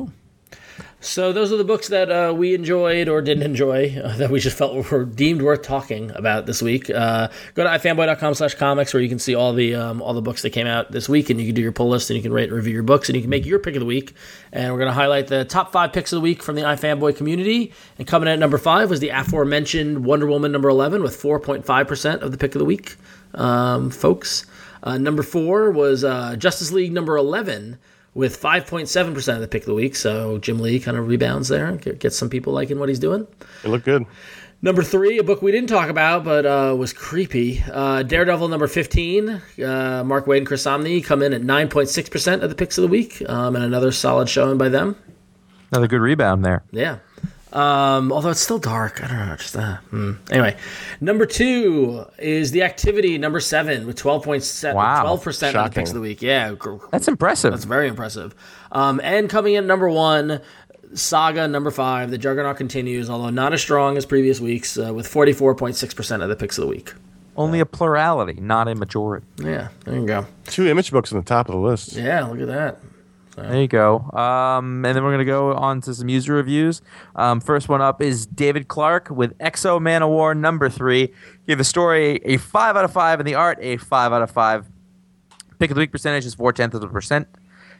So those are the books that uh, we enjoyed or didn't enjoy uh, that we just felt were deemed worth talking about this week. Uh, go to ifanboy.com slash comics where you can see all the um, all the books that came out this week and you can do your pull list and you can rate and review your books and you can make your pick of the week. And we're going to highlight the top five picks of the week from the iFanboy community. And coming in at number five was the aforementioned Wonder Woman number 11 with 4.5% of the pick of the week, um, folks. Uh, number four was uh, Justice League number 11 with 5.7% of the pick of the week. So Jim Lee kind of rebounds there and gets some people liking what he's doing. It looked good. Number three, a book we didn't talk about, but uh, was creepy. Uh, Daredevil number 15. Uh, Mark Waid and Chris Samnee come in at 9.6% of the picks of the week, um, and another solid showing by them. Another good rebound there. Yeah. Um, although it's still dark. I don't know. Just uh, hmm. Anyway, number two is The Activity, number seven, with 12.7, Wow. 12% of the picks of the week. Yeah. That's impressive. That's very impressive. Um, and coming in number one, Saga number five. The Juggernaut continues, although not as strong as previous weeks, uh, with 44.6% of the picks of the week. Only a plurality, not a majority. Yeah, there you go. Two image books on the top of the list. Yeah, look at that. There you go. Um, and then we're going to go on to some user reviews. Um, first one up is David Clark with X-O Manowar number three. Give the story a 5 out of 5 and the art a 5 out of 5. Pick of the week percentage is 4 tenths of a percent.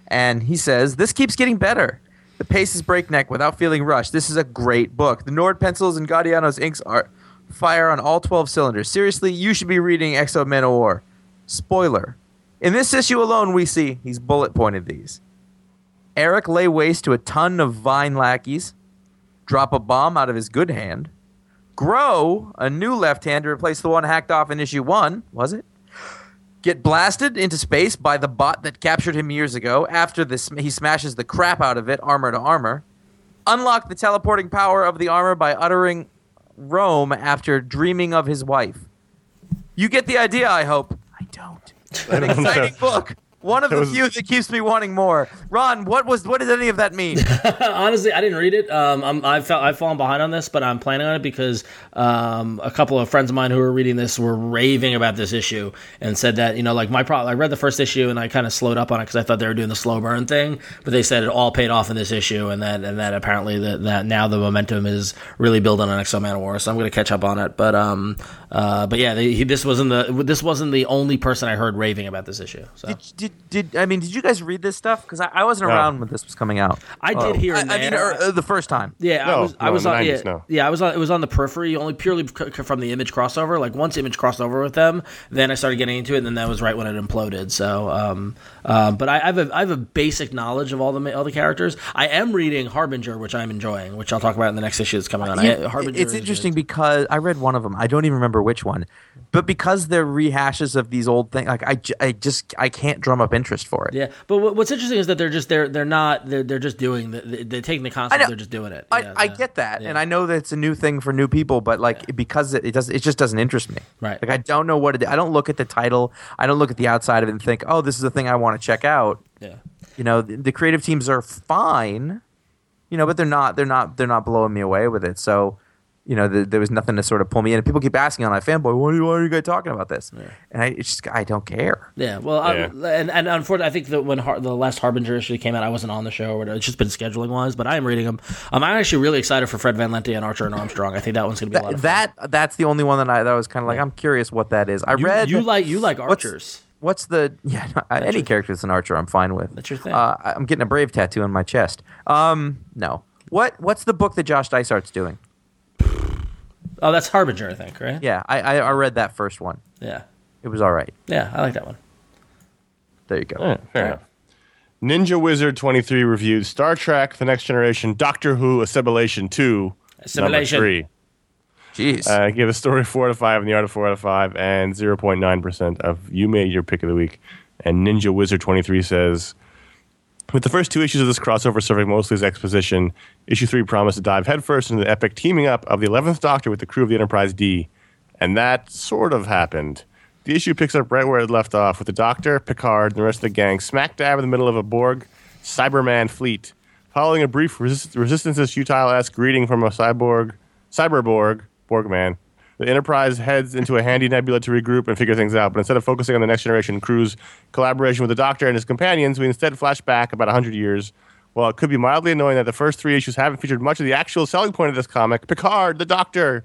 And he says, This keeps getting better. The pace is breakneck without feeling rushed. This is a great book. The Nord pencils and Gaudiano's inks are fire on all 12 cylinders. Seriously, you should be reading X-O Manowar. Spoiler. In this issue alone, we see, he's bullet pointed these. Aric lay waste to a ton of vine lackeys, drop a bomb out of his good hand, grow a new left hand to replace the one hacked off in issue one, was it? Get blasted into space by the bot that captured him years ago. After this, he smashes the crap out of it, armor to armor. Unlock the teleporting power of the armor by uttering Rome after dreaming of his wife. You get the idea, I hope. I don't. An exciting book. One of the was- few that keeps me wanting more. Ron, what was what does any of that mean? Honestly, I didn't read it. Um, I'm, I felt I've fallen behind on this, but I'm planning on it because um, a couple of friends of mine who were reading this were raving about this issue and said that you know, like my problem. I read the first issue and I kind of slowed up on it because I thought they were doing the slow burn thing, but they said it all paid off in this issue, and that and that apparently that, that now the momentum is really building on X-O Manowar. So I'm going to catch up on it. But um, uh, but yeah, they, he, this wasn't the this wasn't the only person I heard raving about this issue. So. did, did, did I mean? Did you guys read this stuff? Because I, I wasn't No. around when this was coming out. I did hear I, I mean, there. er, uh, the first time. Yeah, I No, was. I was on. 90s, yeah, no. yeah, I was on. It was on the periphery, only purely c- c- from the image crossover. Like once image crossed over with them, then I started getting into it, and then that was right when it imploded. So, um, uh, but I, I have a I have a basic knowledge of all the all the characters. I am reading Harbinger, which I'm enjoying, which I'll talk about in the next issue that's coming on. Yeah, I, Harbinger it's interesting good. because I read one of them. I don't even remember which one, but because they're rehashes of these old things, like I, I just I can't drum up interest for it. Yeah, but what's interesting is that they're just they're they're not they're they're just doing the, they're taking the concept, they're just doing it. I, Yeah, I yeah. get that, yeah. and I know that it's a new thing for new people, but like because it, it does, it just doesn't interest me. Right. Like I don't know what it. I don't look at the title. I don't look at the outside of it and think, oh, this is the thing I want to check out. Yeah. You know, the, the creative teams are fine. You know, but they're not. They're not. They're not blowing me away with it. So. You know, the, there was nothing to sort of pull me in. And people keep asking on iFanboy, why, why are you guys talking about this? And I it's just, I don't care. Yeah, well, Yeah. I, and and unfortunately, I think that when Har- the last Harbinger issue came out, I wasn't on the show, or whatever. It's just been scheduling wise. But I am reading them. Um, I'm actually really excited for Fred Van Lente and Archer and Armstrong. I think that one's going to be a lot of fun. That that's the only one that I that was kind of like I'm curious what that is. I you, read you like you like archers. What's the yeah? no, any character that's an archer, I'm fine with. That's your thing. Uh, I- I'm getting a brave tattoo on my chest. Um, no. What what's the book that Josh Dysart's doing? Oh, that's Harbinger, I think, right? Yeah, I, I I read that first one. yeah, It was all right. yeah. I like that one. There you go. Yeah, fair enough. Ninja Wizard 23 reviewed Star Trek The Next Generation, Doctor Who Assimilation 2. Assimilation. Number 3. Jeez. Uh, give a story 4 out of 5 and the art of 4 out of 5, and 0.9% of you made your pick of the week. And Ninja Wizard 23 says, with the first two issues of this crossover serving mostly as exposition, issue 3 promised to dive headfirst into the epic teaming up of the 11th Doctor with the crew of the Enterprise D. And that sort of happened. The issue picks up right where it left off, with the Doctor, Picard, and the rest of the gang smack dab in the middle of a Borg Cyberman fleet. Following a brief resist- Resistance's futile-esque greeting from a cyborg, Cyberborg, Borgman, the Enterprise heads into a handy nebula to regroup and figure things out. But instead of focusing on the next generation crew's collaboration with the Doctor and his companions, we instead flash back about 100 years. While it could be mildly annoying that the first three issues haven't featured much of the actual selling point of this comic, Picard, the Doctor,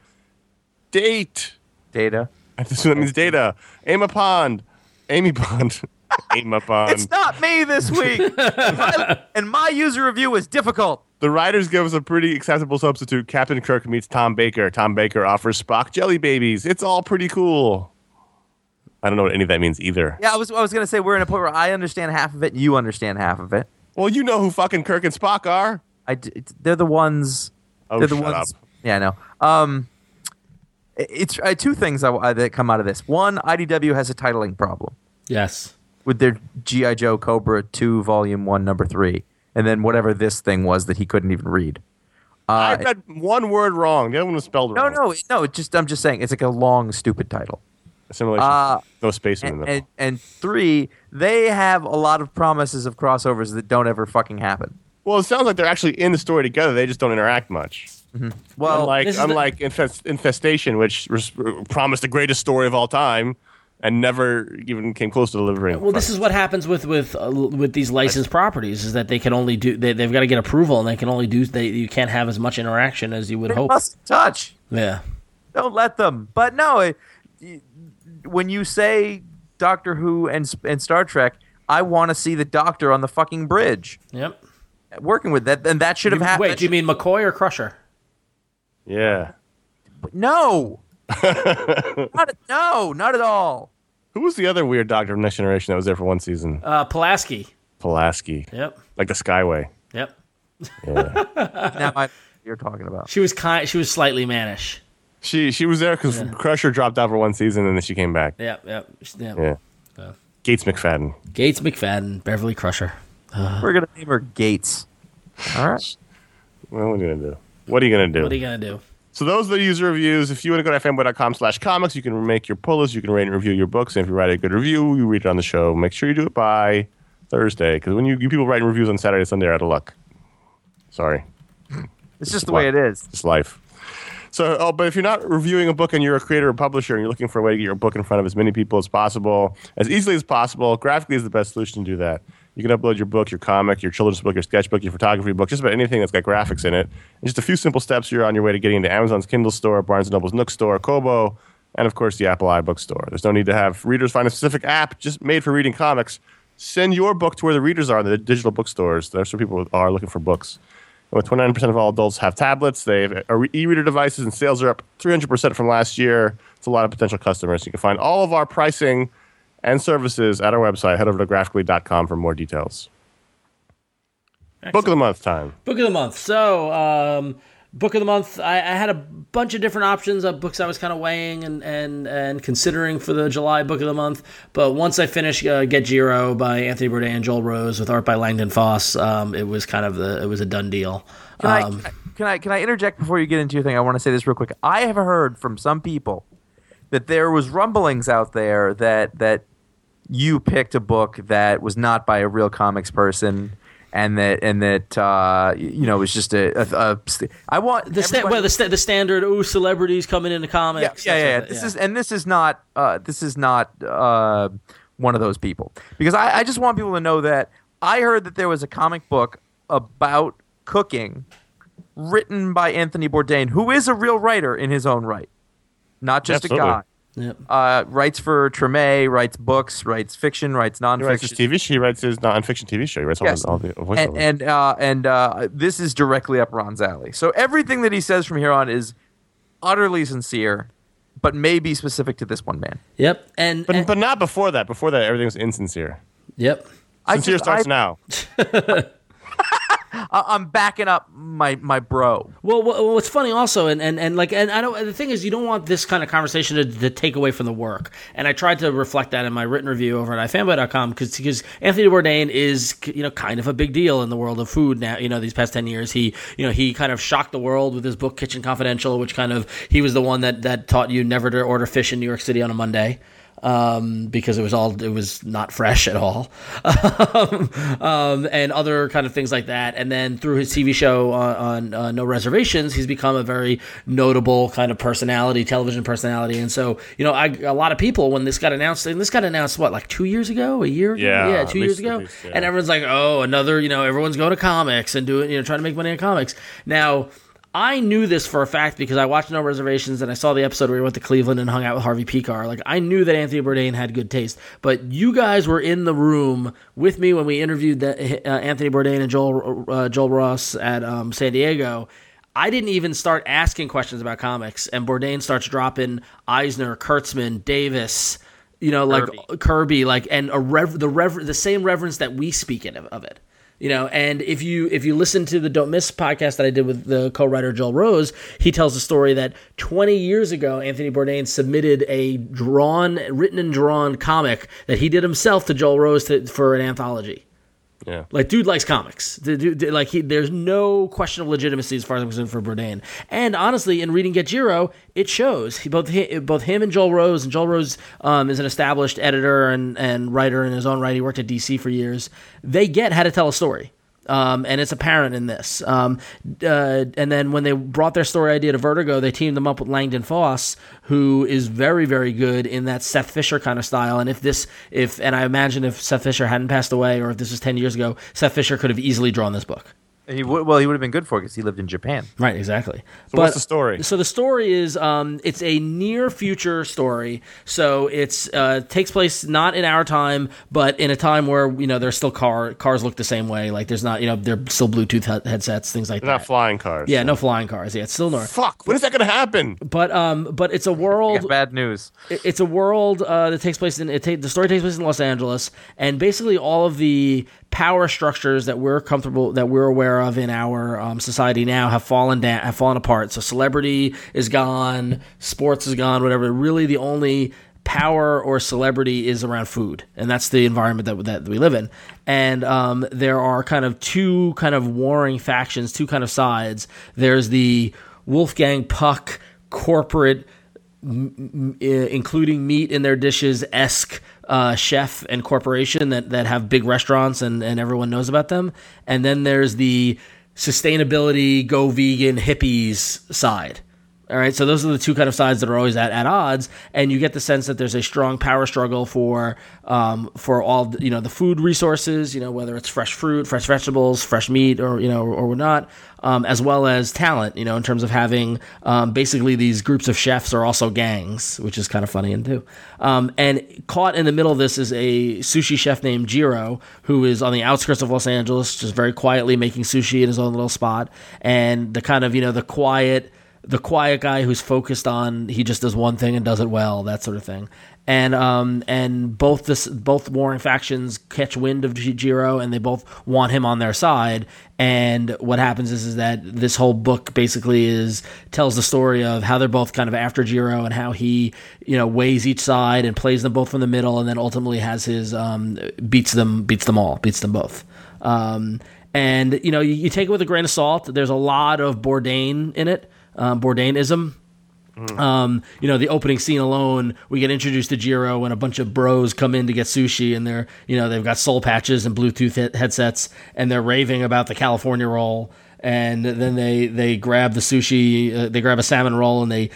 date. Data. I So that means data. Emma Pond. Amy Pond. Emma Pond. It's not me this week. My- and my user review was difficult. The writers give us a pretty acceptable substitute. Captain Kirk meets Tom Baker. Tom Baker offers Spock jelly babies. It's all pretty cool. I don't know what any of that means either. Yeah, I was I was gonna say we're in a point where I understand half of it, and you understand half of it. Well, you know who fucking Kirk and Spock are. I d- they're the ones. Oh, they're the shut ones. up. Yeah, I know. Um, it's uh, two things I, I- that come out of this. One, IDW has a titling problem Yes. with their GI Joe Cobra two Volume One Number Three, and then whatever this thing was that he couldn't even read. I Uh, read one word wrong. The other one was spelled no, wrong. no, no. It's just I'm just saying it's like a long, stupid title. Assimilation. Uh, no space in And, the middle. and and three, they have a lot of promises of crossovers that don't ever fucking happen. well, it sounds like they're actually in the story together. They just don't interact much. Well, unlike the- unlike Infest, Infestation, which res- promised the greatest story of all time and never even came close to delivering. Well, this is what happens with with uh, with these licensed properties is that they can only do they, they've got to get approval and they can only do they you can't have as much interaction as you would they hope. must touch. Yeah. Don't let them. But no, it, y- when you say Doctor Who and and Star Trek, I want to see the Doctor on the fucking bridge Yep. working with that, and that should have happened. Wait, do you mean McCoy or Crusher? yeah. no? not at, no, not at all. Who was the other weird doctor from Next Generation that was there for one season? Uh, Pulaski. Pulaski. Yep. Like the Skyway. Yep. Yeah. Now I, you're talking about. She was kind. She was slightly mannish. she she was there because Crusher dropped out for one season and then she came back. Yep. Yep. yep. Yeah. Yeah. Gates McFadden. Gates McFadden, Beverly Crusher. We're gonna name her Gates. All right. Well, what are you gonna do? What are you gonna do? What are you gonna do? So those are the user reviews. If you want to go to fanboy.com slash comics, you can make your pull list. You can rate and review your books. And if you write a good review, you read it on the show. Make sure you do it by Thursday. Because when you, you people writing reviews on Saturday, Sunday are out of luck. Sorry. It's just the way it is. It's life. So, oh, but if you're not reviewing a book and you're a creator or publisher and you're looking for a way to get your book in front of as many people as possible, as easily as possible, Graphicly is the best solution to do that. You can upload your book, your comic, your children's book, your sketchbook, your photography book, just about anything that's got graphics in it. In just a few simple steps, you're on your way to getting into Amazon's Kindle store, Barnes & Noble's Nook store, Kobo, and of course the Apple iBook store. There's no need to have readers find a specific app just made for reading comics. Send your book to where the readers are, the digital bookstores. That's where people are looking for books. With 29% of all adults have tablets, they have e-reader devices, and sales are up 300% from last year. It's a lot of potential customers. You can find all of our pricing and services at our website. Head over to graphicly.com for more details. Book of the month time. Book of the month. So, um, book of the month. I, I had a bunch of different options of books I was kind of weighing and, and and considering for the July book of the month. But once I finished uh, Get Jiro by Anthony Bourdain and Joel Rose with art by Langdon Foss, um, it was kind of the it was a done deal. Can, I, Um, can I can I interject before you get into your thing? I want to say this real quick. I have heard from some people that there was rumblings out there that that you picked a book that was not by a real comics person, and that and that uh, you know was just a. a, a I want the sta- well, the, sta- the standard ooh celebrities coming into yeah, comics. yeah, yeah, yeah. That's what- This is and this is not uh, this is not uh, one of those people because I, I just want people to know that I heard that there was a comic book about cooking written by Anthony Bourdain, who is a real writer in his own right, not just Absolutely. a guy. Yep. Uh, writes for Treme, writes books, writes fiction, writes He writes his nonfiction. TV show. He writes his nonfiction TV show. He writes all, Yes. the, all the voiceovers. and and uh, and uh, this is directly up Ron's alley. So everything that he says from here on is utterly sincere, but maybe specific to this one man. Yep. And, but, and- but not before that. Before that, everything was insincere. yep. I Sincere just- starts I- now. I'm backing up my my bro. Well, wha- what's funny also, and, and, and like, and I don't. The thing is, you don't want this kind of conversation to, to take away from the work. And I tried to reflect that in my written review over at ifanboy.com because because Anthony Bourdain is you know kind of a big deal in the world of food now. You know, these past ten years, he you know he kind of shocked the world with his book Kitchen Confidential, which kind of he was the one that that taught you never to order fish in New York City on a Monday. Um, because it was all it was not fresh at all, um, um, and other kind of things like that. And then through his TV show on, on uh, No Reservations, he's become a very notable kind of personality, television personality. And so, you know, I, a lot of people when this got announced, and this got announced what like two years ago, a year, ago? Yeah, yeah, two years least- ago, least, yeah. and everyone's like, oh, another, you know, everyone's going to comics and doing, you know, trying to make money in comics now. I knew this for a fact because I watched No Reservations and I saw the episode where he went to Cleveland and hung out with Harvey Pekar. Like I knew that Anthony Bourdain had good taste, but you guys were in the room with me when we interviewed the, uh, Anthony Bourdain and Joel uh, Joel Rose at um, San Diego. I didn't even start asking questions about comics, and Bourdain starts dropping Eisner, Kurtzman, Davis, you know, like Kirby. Kirby, like and a rev- the rever- the same reverence that we speak in of, of it. You know, and if you if you listen to the Don't Miss podcast that I did with the co-writer Joel Rose, he tells a story that 20 years ago Anthony Bourdain submitted a drawn, written and drawn comic that he did himself to Joel Rose to, for an anthology. Yeah. Like, dude likes comics. The dude, like, he, there's no question of legitimacy as far as I'm concerned for Bourdain. And honestly, in reading Get Jiro, it shows. He, both he, both him and Joel Rose, and Joel Rose um, is an established editor and, and writer in his own right. He worked at DC for years. They get how to tell a story. Um, and it's apparent in this. Um, uh, and then when they brought their story idea to Vertigo, they teamed them up with Langdon Foss, who is very, very good in that Seth Fisher kind of style. And if this, if, and I imagine if Seth Fisher hadn't passed away, or if this was ten years ago, Seth Fisher could have easily drawn this book. He would, well, he would have been good for it because he lived in Japan. Right, exactly. So what's the story? So the story is um, it's a near future story. So it's uh, takes place not in our time, but in a time where you know there's still car cars look the same way. Like there's not you know they're still Bluetooth he- headsets, things like They're not flying cars. yeah, no flying cars. Yeah, it's still north. Fuck. When is that going to happen? But um, but it's a world. Got bad news. it- it's a world uh, that takes place in it ta- the story takes place in Los Angeles, and basically all of the power structures that we're comfortable that we're aware of in our um, society now have fallen down, have fallen apart. So celebrity is gone, sports is gone, whatever. Really, the only power or celebrity is around food, and that's the environment that that we live in. And um, there are kind of two kind of warring factions, two kind of sides. There's the Wolfgang Puck corporate uh, including meat in their dishes esque uh, chef and corporation that, that have big restaurants and, and everyone knows about them. And then there's the sustainability, go vegan, hippies side. All right, so those are the two kind of sides that are always at, at odds, and you get the sense that there's a strong power struggle for um, for all you know the food resources, you know whether it's fresh fruit, fresh vegetables, fresh meat, or you know or whatnot, um, as well as talent, you know in terms of having um, basically these groups of chefs are also gangs, which is kind of funny and too. Um, and caught in the middle of this is a sushi chef named Jiro, who is on the outskirts of Los Angeles, just very quietly making sushi in his own little spot, and the kind of you know the quiet the quiet guy who's focused on he just does one thing and does it well, that sort of thing. And um and both this both warring factions catch wind of Jiro and they both want him on their side. And what happens is is that this whole book basically is tells the story of how they're both kind of after Jiro and how he you know weighs each side and plays them both from the middle and then ultimately has his um beats them beats them all beats them both. Um and you know you, you take it with a grain of salt. There's a lot of Bourdain in it um, Bourdainism. Um, you know, the opening scene alone, we get introduced to Jiro when a bunch of bros come in to get sushi, and they're, you know, they've got soul patches and Bluetooth he- headsets, and they're raving about the California roll. And then they they grab the sushi, uh, they grab a salmon roll, and they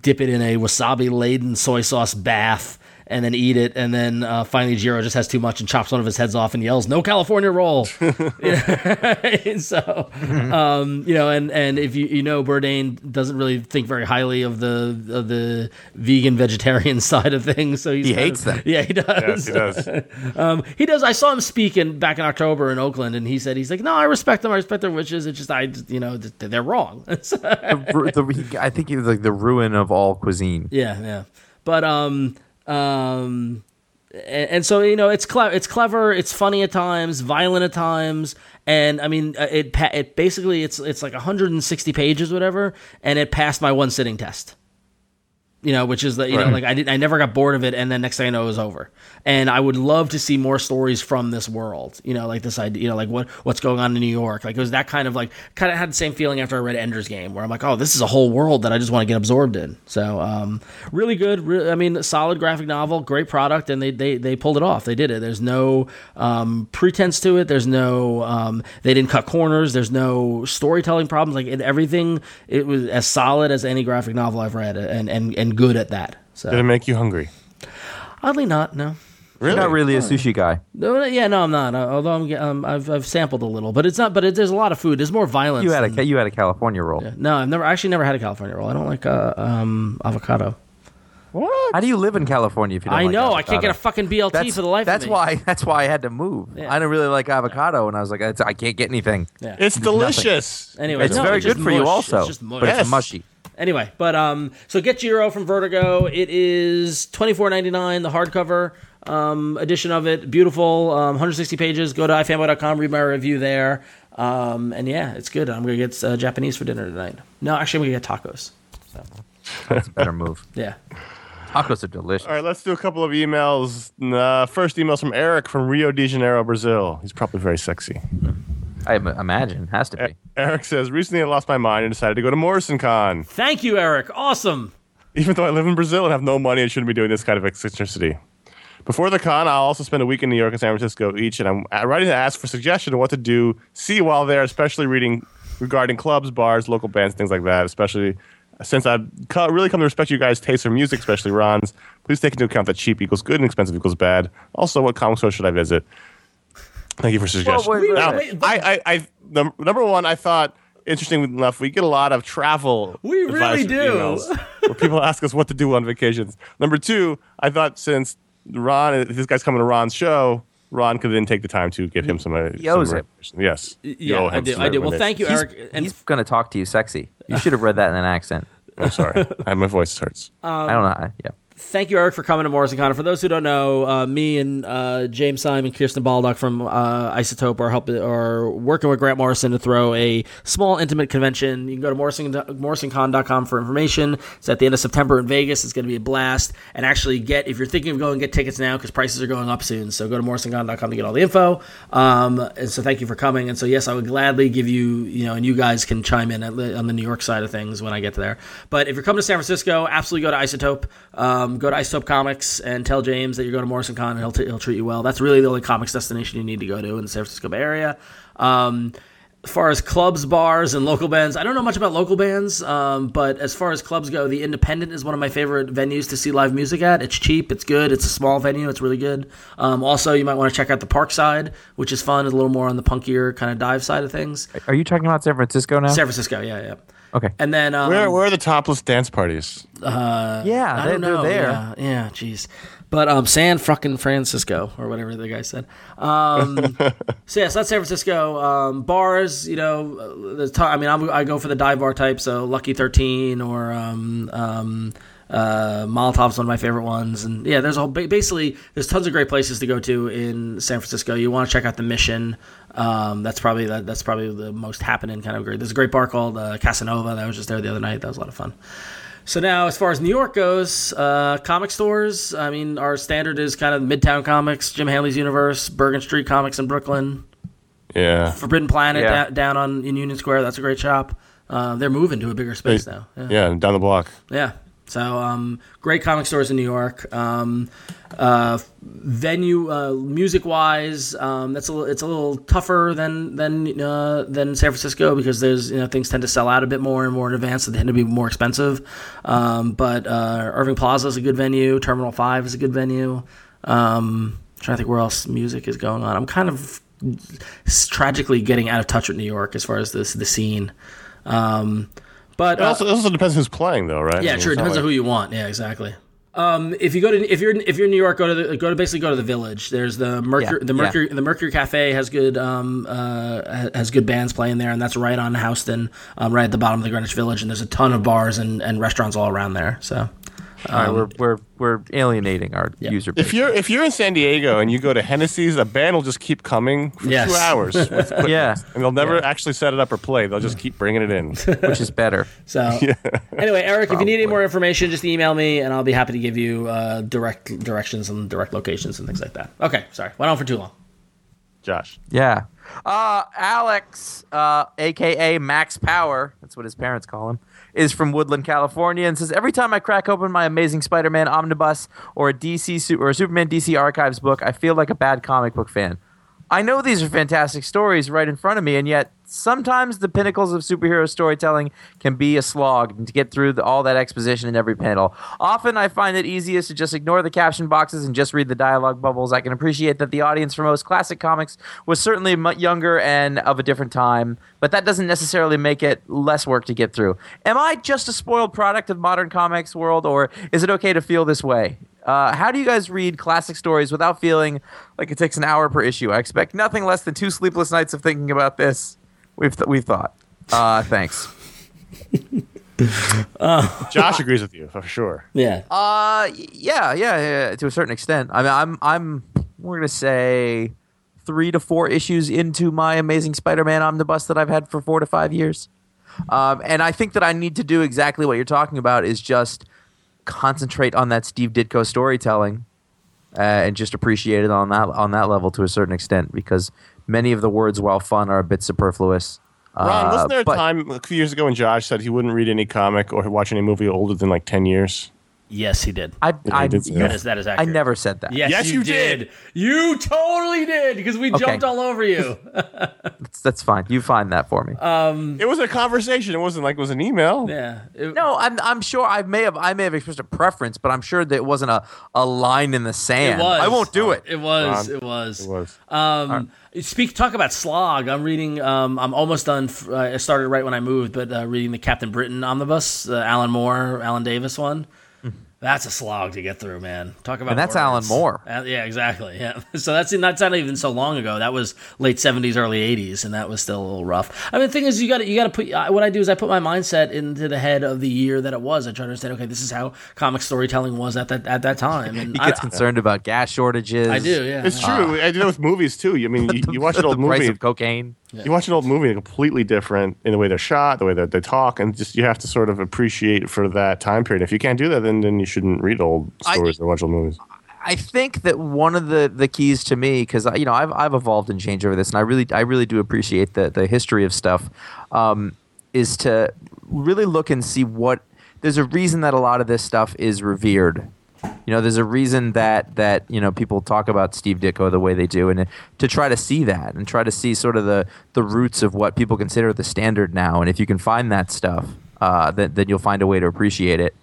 dip it in a wasabi laden soy sauce bath. And then eat it, and then uh, finally Jiro just has too much and chops one of his heads off and yells, "No California roll!" And so, um, you know, and and if you you know, Bourdain doesn't really think very highly of the of the vegan vegetarian side of things. So he's He hates of- them. Yeah, he does. Yes, he does. Um, he does. I saw him speak in back in October in Oakland, and he said he's like, "No, I respect them. I respect their wishes. It's just I, you know, they're wrong." The, the, I think he was like the ruin of all cuisine. Yeah, yeah. But um um and, and so you know it's clever it's clever it's funny at times violent at times and i mean uh, it it basically it's it's like 160 pages whatever and it passed my one sitting test you know which is that you know like i did i never got bored of it and then next thing i know it was over. And i would love to see more stories from this world you know like this idea you know like what what's going on in new york. Like it was that kind of like kind of had the same feeling after i read ender's game where i'm like oh this is a whole world that i just want to get absorbed in. So um really good re- i mean solid graphic novel great product and they they they pulled it off. They did it. There's no um pretense to it. There's no um they didn't cut corners. There's no storytelling problems. Like it, everything it was as solid as any graphic novel i've read and and and good at that so Did it make you hungry? Oddly, not. No. Really? You're not really a sushi guy. No, yeah, no, I'm not. Uh, although I'm, um, I've, I've sampled a little, but it's not. But it, there's a lot of food. There's more violence. You had than- a you had a California roll. no, I've never actually never had a California roll. I don't like uh, um, avocado. What? How do you live in California if you don't I like know. I can't get a fucking BLT That's for the life That's of me. why. That's why I had to move. Yeah. I don't really like avocado, and I was like, it's, I can't get anything. Yeah. It's delicious. Anyway, It's no, very it's good for you, also, It's just mush. but Yes. it's mushy. Anyway, but um, so get Jiro from Vertigo. It is twenty four ninety nine, the hardcover. um, edition of it. Beautiful, um, 160 pages. Go to ifanboy.com, read my review there. Um, and yeah, it's good. I'm gonna get uh, Japanese for dinner tonight. No, actually, I'm gonna get tacos. That's a better move. Yeah. Tacos are delicious. All right, let's do a couple of emails. Uh, first email's from Eric from Rio de Janeiro, Brazil. He's probably very sexy. I imagine has to be. Eric says, recently I lost my mind and decided to go to Morrison Con. Thank you, Eric. Awesome. Even though I live in Brazil and have no money and shouldn't be doing this kind of eccentricity. Before the con, I'll also spend a week in New York and San Francisco each, and I'm uh, ready to ask for suggestion on what to do, see while there, especially reading regarding clubs, bars, local bands, things like that. Especially since I've co- really come to respect you guys' taste for music, especially Ron's. Please take into account that cheap equals good and expensive equals bad. Also, what comic store should I visit? Thank you for suggestions. wait, wait, Now, wait, but- I, I, I, the, number one, I thought, interesting enough, we get a lot of travel. We really do. emails where people ask us what to do on vacations. Number two, I thought since Ron, this guy's coming to Ron's show, Ron could then take the time to give him some. Uh, He owes some it. Yes. Yeah, I him do. I do. Well, thank you, He's, Eric. And he's gonna talk to you sexy. You should have read that in an accent. I'm sorry. I, my voice hurts. I don't know. Yeah. Thank you, Eric, for coming to Morrison Con. For those who don't know, uh, me and uh, James Simon, Kirsten Baldock from uh, Isotope are helping are working with Grant Morrison to throw a small, intimate convention. You can go to Morrison, morrisoncon.com for information. It's at the end of September in Vegas. It's going to be a blast. And actually, get if you're thinking of going, get tickets now because prices are going up soon. So go to morrisoncon.com to get all the info. Um, and so thank you for coming. And so yes, I would gladly give you, you know, and you guys can chime in at, on the New York side of things when I get there. But if you're coming to San Francisco, absolutely go to Isotope. Um, go to Isotope Comics and tell James that you're going to Morrison Con and he'll, t- he'll treat you well. That's really the only comics destination you need to go to in the San Francisco Bay Area. Um, as far as clubs, bars, and local bands, I don't know much about local bands, um, but as far as clubs go, the Independent is one of my favorite venues to see live music at. It's cheap, it's good, it's a small venue, it's really good. Um, also, you might want to check out the Parkside, which is fun, it's a little more on the punkier kind of dive side of things. Are you talking about San Francisco now? San Francisco, yeah, yeah. Okay. And then um, Where, where are the topless dance parties? yeah, I they, don't they're know. there. Yeah, yeah, jeez. But um, San fucking Francisco or whatever the guy said. Um, so yeah, so that's San Francisco. Um, bars, you know, uh, the t- I mean, I'm, I go for the dive bar type. So Lucky Thirteen or um, um, uh, Molotov's one of my favorite ones. And yeah, there's a whole basically there's tons of great places to go to in San Francisco. You want to check out the Mission. Um, that's probably the, that's probably the most happening kind of great. There's a great bar called uh, Casanova that was just there the other night. That was a lot of fun. So now, as far as New York goes, uh, comic stores. I mean, our standard is kind of Midtown Comics, Jim Hanley's Universe, Bergen Street Comics in Brooklyn, Yeah. Forbidden Planet Yeah. da- down on in Union Square. That's a great shop. Uh, they're moving to a bigger space now. Yeah. Yeah, down the block. Yeah. So um, great comic stores in New York. Um, uh, venue, uh, music wise, um, that's a it's a little tougher than than uh, than San Francisco because there's you know things tend to sell out a bit more and more in advance. So they tend to be more expensive. Um, but uh, Irving Plaza is a good venue. Terminal Five is a good venue. Um, trying to think where else music is going on. I'm kind of tragically getting out of touch with New York as far as this the scene. Um, but It uh, also, it also depends who's playing, though, right? I yeah, mean, true. It it's not depends on who you want. Yeah, exactly. Um, if you go to if you're if you're in New York, go to the, go to basically go to the Village. There's the Mercury Yeah, the yeah. Mercury the Mercury Cafe has good um uh has good bands playing there, and that's right on Houston, um, right at the bottom of the Greenwich Village, and there's a ton of bars and, and restaurants all around there. So All right, we're we're we're alienating our user base. If you're if you're in San Diego and you go to Hennessy's, a band will just keep coming for Yes. two hours, with. Yeah. and they'll never actually set it up or play. They'll just keep bringing it in. which is better. So anyway, Eric, if you need any more information, just email me, and I'll be happy to give you uh, direct directions and direct locations and things like that. Okay, sorry, went on for too long. Josh, Yeah. Uh, Alex, uh, aka Max Power, that's what his parents call him, is from Woodland, California, and says every time I crack open my Amazing Spider-Man omnibus or a DC or a Superman DC Archives book, I feel like a bad comic book fan. I know these are fantastic stories right in front of me, and yet sometimes the pinnacles of superhero storytelling can be a slog to get through the, all that exposition in every panel. Often I find it easiest to just ignore the caption boxes and just read the dialogue bubbles. I can appreciate that the audience for most classic comics was certainly much younger and of a different time, but that doesn't necessarily make it less work to get through. Am I just a spoiled product of modern comics world, or is it okay to feel this way? Uh, how do you guys read classic stories without feeling like it takes an hour per issue? I expect nothing less than two sleepless nights of thinking about this. We've th- we've thought. Uh, thanks. Josh agrees with you for sure. Yeah. Uh, yeah, yeah, yeah, to a certain extent. I mean, I'm, I'm, we're gonna say three to four issues into my Amazing Spider-Man omnibus that I've had for four to five years, um, and I think that I need to do exactly what you're talking about is just concentrate on that Steve Ditko storytelling, uh, and just appreciate it on that on that level to a certain extent because many of the words, while fun, are a bit superfluous. Ron, Uh, wasn't there a but- time a few years ago when Josh said he wouldn't read any comic or watch any movie older than like ten years? Yes, he did. I, Yeah, I, he did say that. That is that is I never said that. Yes, Yes, you, you did. did. You totally did because we Okay. jumped all over you. That's, that's fine. You find that for me. It was a conversation. It wasn't like it was an email. yeah. It- No, I'm I'm sure I may have I may have expressed a preference, but I'm sure that it wasn't a, a line in the sand. It was. I won't do it. It was. Ron, It was. It was. Um, speak. Talk about slog. I'm reading. Um, I'm almost done. f- Uh, I started right when I moved, but uh, reading the Captain Britain omnibus, uh, Alan Moore, Alan Davis one. That's a slog to get through, man. Talk about And that's words. Alan Moore. Uh, yeah, exactly. Yeah. So that's that's not even so long ago. That was late '70s, early '80s, and that was still a little rough. I mean, the thing is, you got to you got to put. I- What I do is I put my mindset into the head of the year that it was. I try to understand. Okay, this is how comic storytelling was at that at that time. And He I, gets concerned about gas shortages. I do. Yeah. It's true. I do that with movies too. I mean, you, you watch an old the price movie. of cocaine. You watch an old movie, and completely different in the way they're shot, the way that they talk, and just you have to sort of appreciate for that time period. If you can't do that, then then you shouldn't read old I- stories or watch old movies. I think that one of the, the keys to me, because you know I've I've evolved and changed over this, and I really I really do appreciate the the history of stuff, um, is to really look and see what there's a reason that a lot of this stuff is revered. You know, there's a reason that that you know people talk about Steve Ditko the way they do, and to try to see that and try to see sort of the the roots of what people consider the standard now, and if you can find that stuff, uh, then then you'll find a way to appreciate it.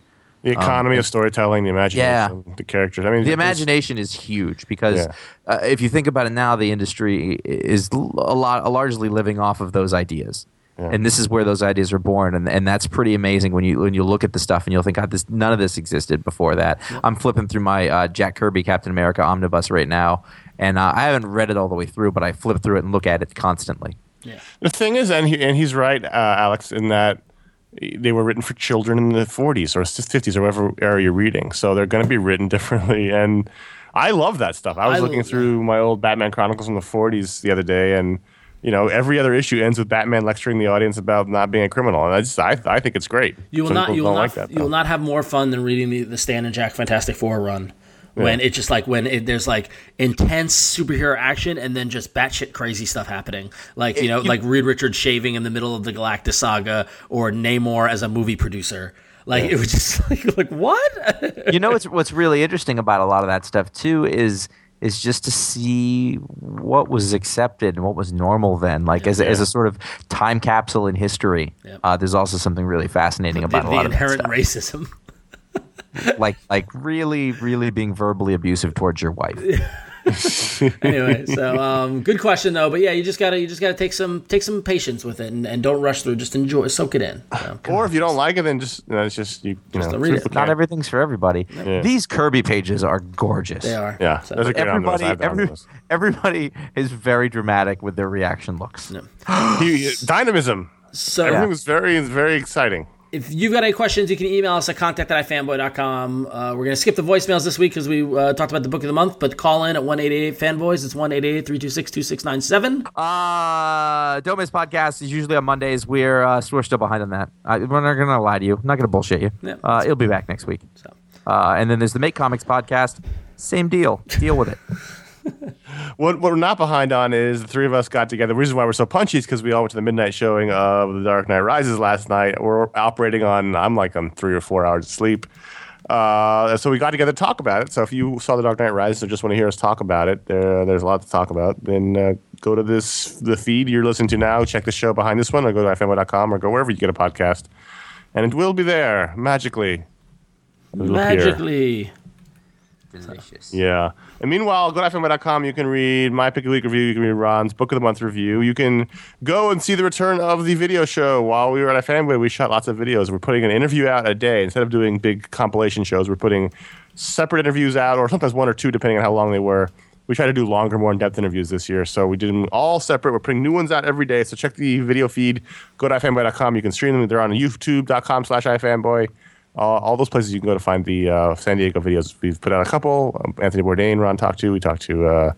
The economy of storytelling, the imagination, the characters. I mean, the imagination is huge because Yeah. uh, if you think about it now, the industry is a lot largely living off of those ideas. Yeah. And this is where those ideas are born, and, and that's pretty amazing when you when you look at the stuff and you'll think, God, this none of this existed before that. I'm flipping through my uh, Jack Kirby Captain America omnibus right now, and uh, I haven't read it all the way through, but I flip through it and look at it constantly. Yeah. The thing is, and he, and he's right, uh, Alex, in that they were written for children in the 40s or 50s or whatever era you're reading. So they're going to be written differently. And I love that stuff. I was I looking l- through my old Batman Chronicles from the 40s the other day, and you know, every other issue ends with Batman lecturing the audience about not being a criminal, and I just I, I think it's great. You will Some not you will don't like that. you will not have more fun than reading the, the Stan and Jack Fantastic Four run. When it's just like when it, there's like intense superhero action and then just batshit crazy stuff happening, like you know, like Reed Richards shaving in the middle of the Galactus saga, or Namor as a movie producer. Like it was just like, like what? you know what's what's really interesting about a lot of that stuff too is is just to see what was accepted and what was normal then like as, a, as a sort of time capsule in history Yeah. uh, there's also something really fascinating the, about a the lot of that inherent racism. like like really really being verbally abusive towards your wife anyway, so um, good question though. But yeah, you just gotta you just gotta take some take some patience with it and, and don't rush through. Just enjoy, soak it in. So. Or if you don't like it, then just you know, it's just you, you know, don't read it. not can't- everything's for everybody these kirby pages are gorgeous They are. Yeah, So- those are everybody I have the every, everybody is very dramatic with their reaction looks He- dynamism. So Everything was very very exciting. If you've got any questions, you can email us at contact at ifanboy.com. Uh, we're going to skip the voicemails this week because we uh, talked about the book of the month, but call in at 188 fanboys. It's 188 326 2697. Uh, Don't Miss Podcast is usually on Mondays. We're uh, we're still behind on that. I, we're not gonna lie to you. I'm not gonna bullshit you. Yeah. Uh, it'll be back next week. So. Uh, and then there's the Make Comics Podcast. Same deal. Deal with it. What, what we're not behind on is the three of us got together. The reason why we're so punchy is because we all went to the midnight showing of The Dark Knight Rises last night. We're operating on, I'm like on three or four hours of sleep. Uh, so we got together to talk about it. So if you saw The Dark Knight Rises or just want to hear us talk about it, there, there's a lot to talk about. Then uh, go to this the feed you're listening to now, check the show behind this one, or go to fmo.com or go wherever you get a podcast. And it will be there magically. It'll appear. Delicious. Yeah. And meanwhile, go to. You can read my pick of the week review. You can read Ron's book of the month review. You can go and see the return of the video show. While we were at Fanboy, we shot lots of videos. We're putting an interview out a day instead of doing big compilation shows. We're putting separate interviews out, or sometimes one or two, depending on how long they were. we try to do longer, more in depth interviews this year. So we did them all separate. We're putting new ones out every day. So check the video feed. Go to ifanboy.com. You can stream them. They're on youtube.com slash ifanboy. Uh, all those places you can go to find the uh, San Diego videos. We've put out a couple. Um, Anthony Bourdain, Ron talked to. We talked to uh,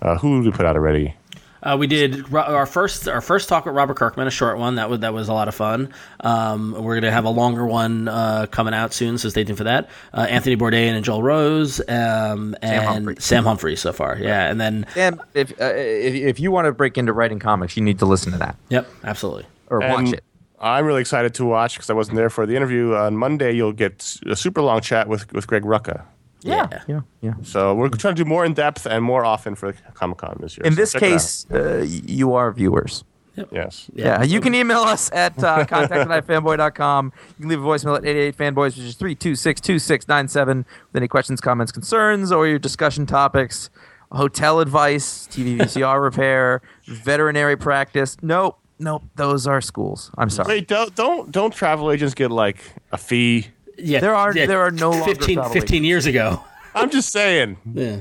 uh, who did we put out already? Uh, we did our first our first talk with Robert Kirkman, a short one that was that was a lot of fun. Um, we're gonna have a longer one uh, coming out soon, so stay tuned for that. Uh, Anthony Bourdain and Joel Rose, um, and Humphrey. Sam Humphrey so far, yeah, and then And if, uh, if if you want to break into writing comics, you need to listen to that yep, absolutely. or watch it. I'm really excited to watch because I wasn't there for the interview. On Monday, you'll get a super long chat with, with Greg Rucka. Yeah. yeah, yeah. So we're trying to do more in depth and more often for Comic Con this year. In So this check it out. case, uh, you are viewers. yes. Yeah, you can email us at uh, contact at fanboy.com. You can leave a voicemail at 88 fanboys, which is 326 2697, with any questions, comments, concerns, or your discussion topics, hotel advice, TV VCR repair, veterinary practice. Nope, nope, those are schools. I'm sorry. Wait, don't don't don't travel agents get like a fee? Yeah, There are- yeah, there are no longer 15, travel 15 years ago. I'm just saying. Yeah.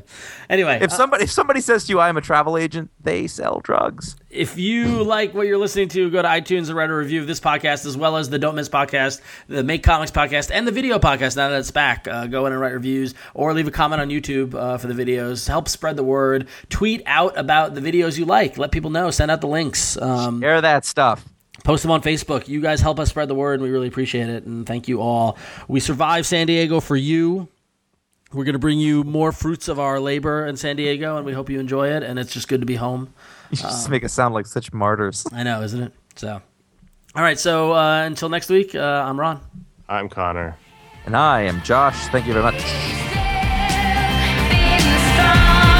Anyway, If uh, somebody if somebody says to you, "I am a travel agent," they sell drugs. if you like what you're listening to, go to iTunes and write a review of this podcast as well as the Don't Miss podcast, the Make Comics podcast, and the video podcast. Now that it's back, uh, go in and write reviews or leave a comment on YouTube uh, for the videos. Help spread the word. Tweet out about the videos you like. Let people know. Send out the links. Um, Air that stuff. post them on Facebook. You guys help us spread the word, and we really appreciate it. And thank you all. We survived San Diego for you. We're going to bring you more fruits of our labor in San Diego, and we hope you enjoy it. And it's just good to be home. You just make it sound like such martyrs. I know, isn't it? So, all right. So uh, until next week, uh, I'm Ron. I'm Conor. And I am Josh. Thank you very much. Being strong.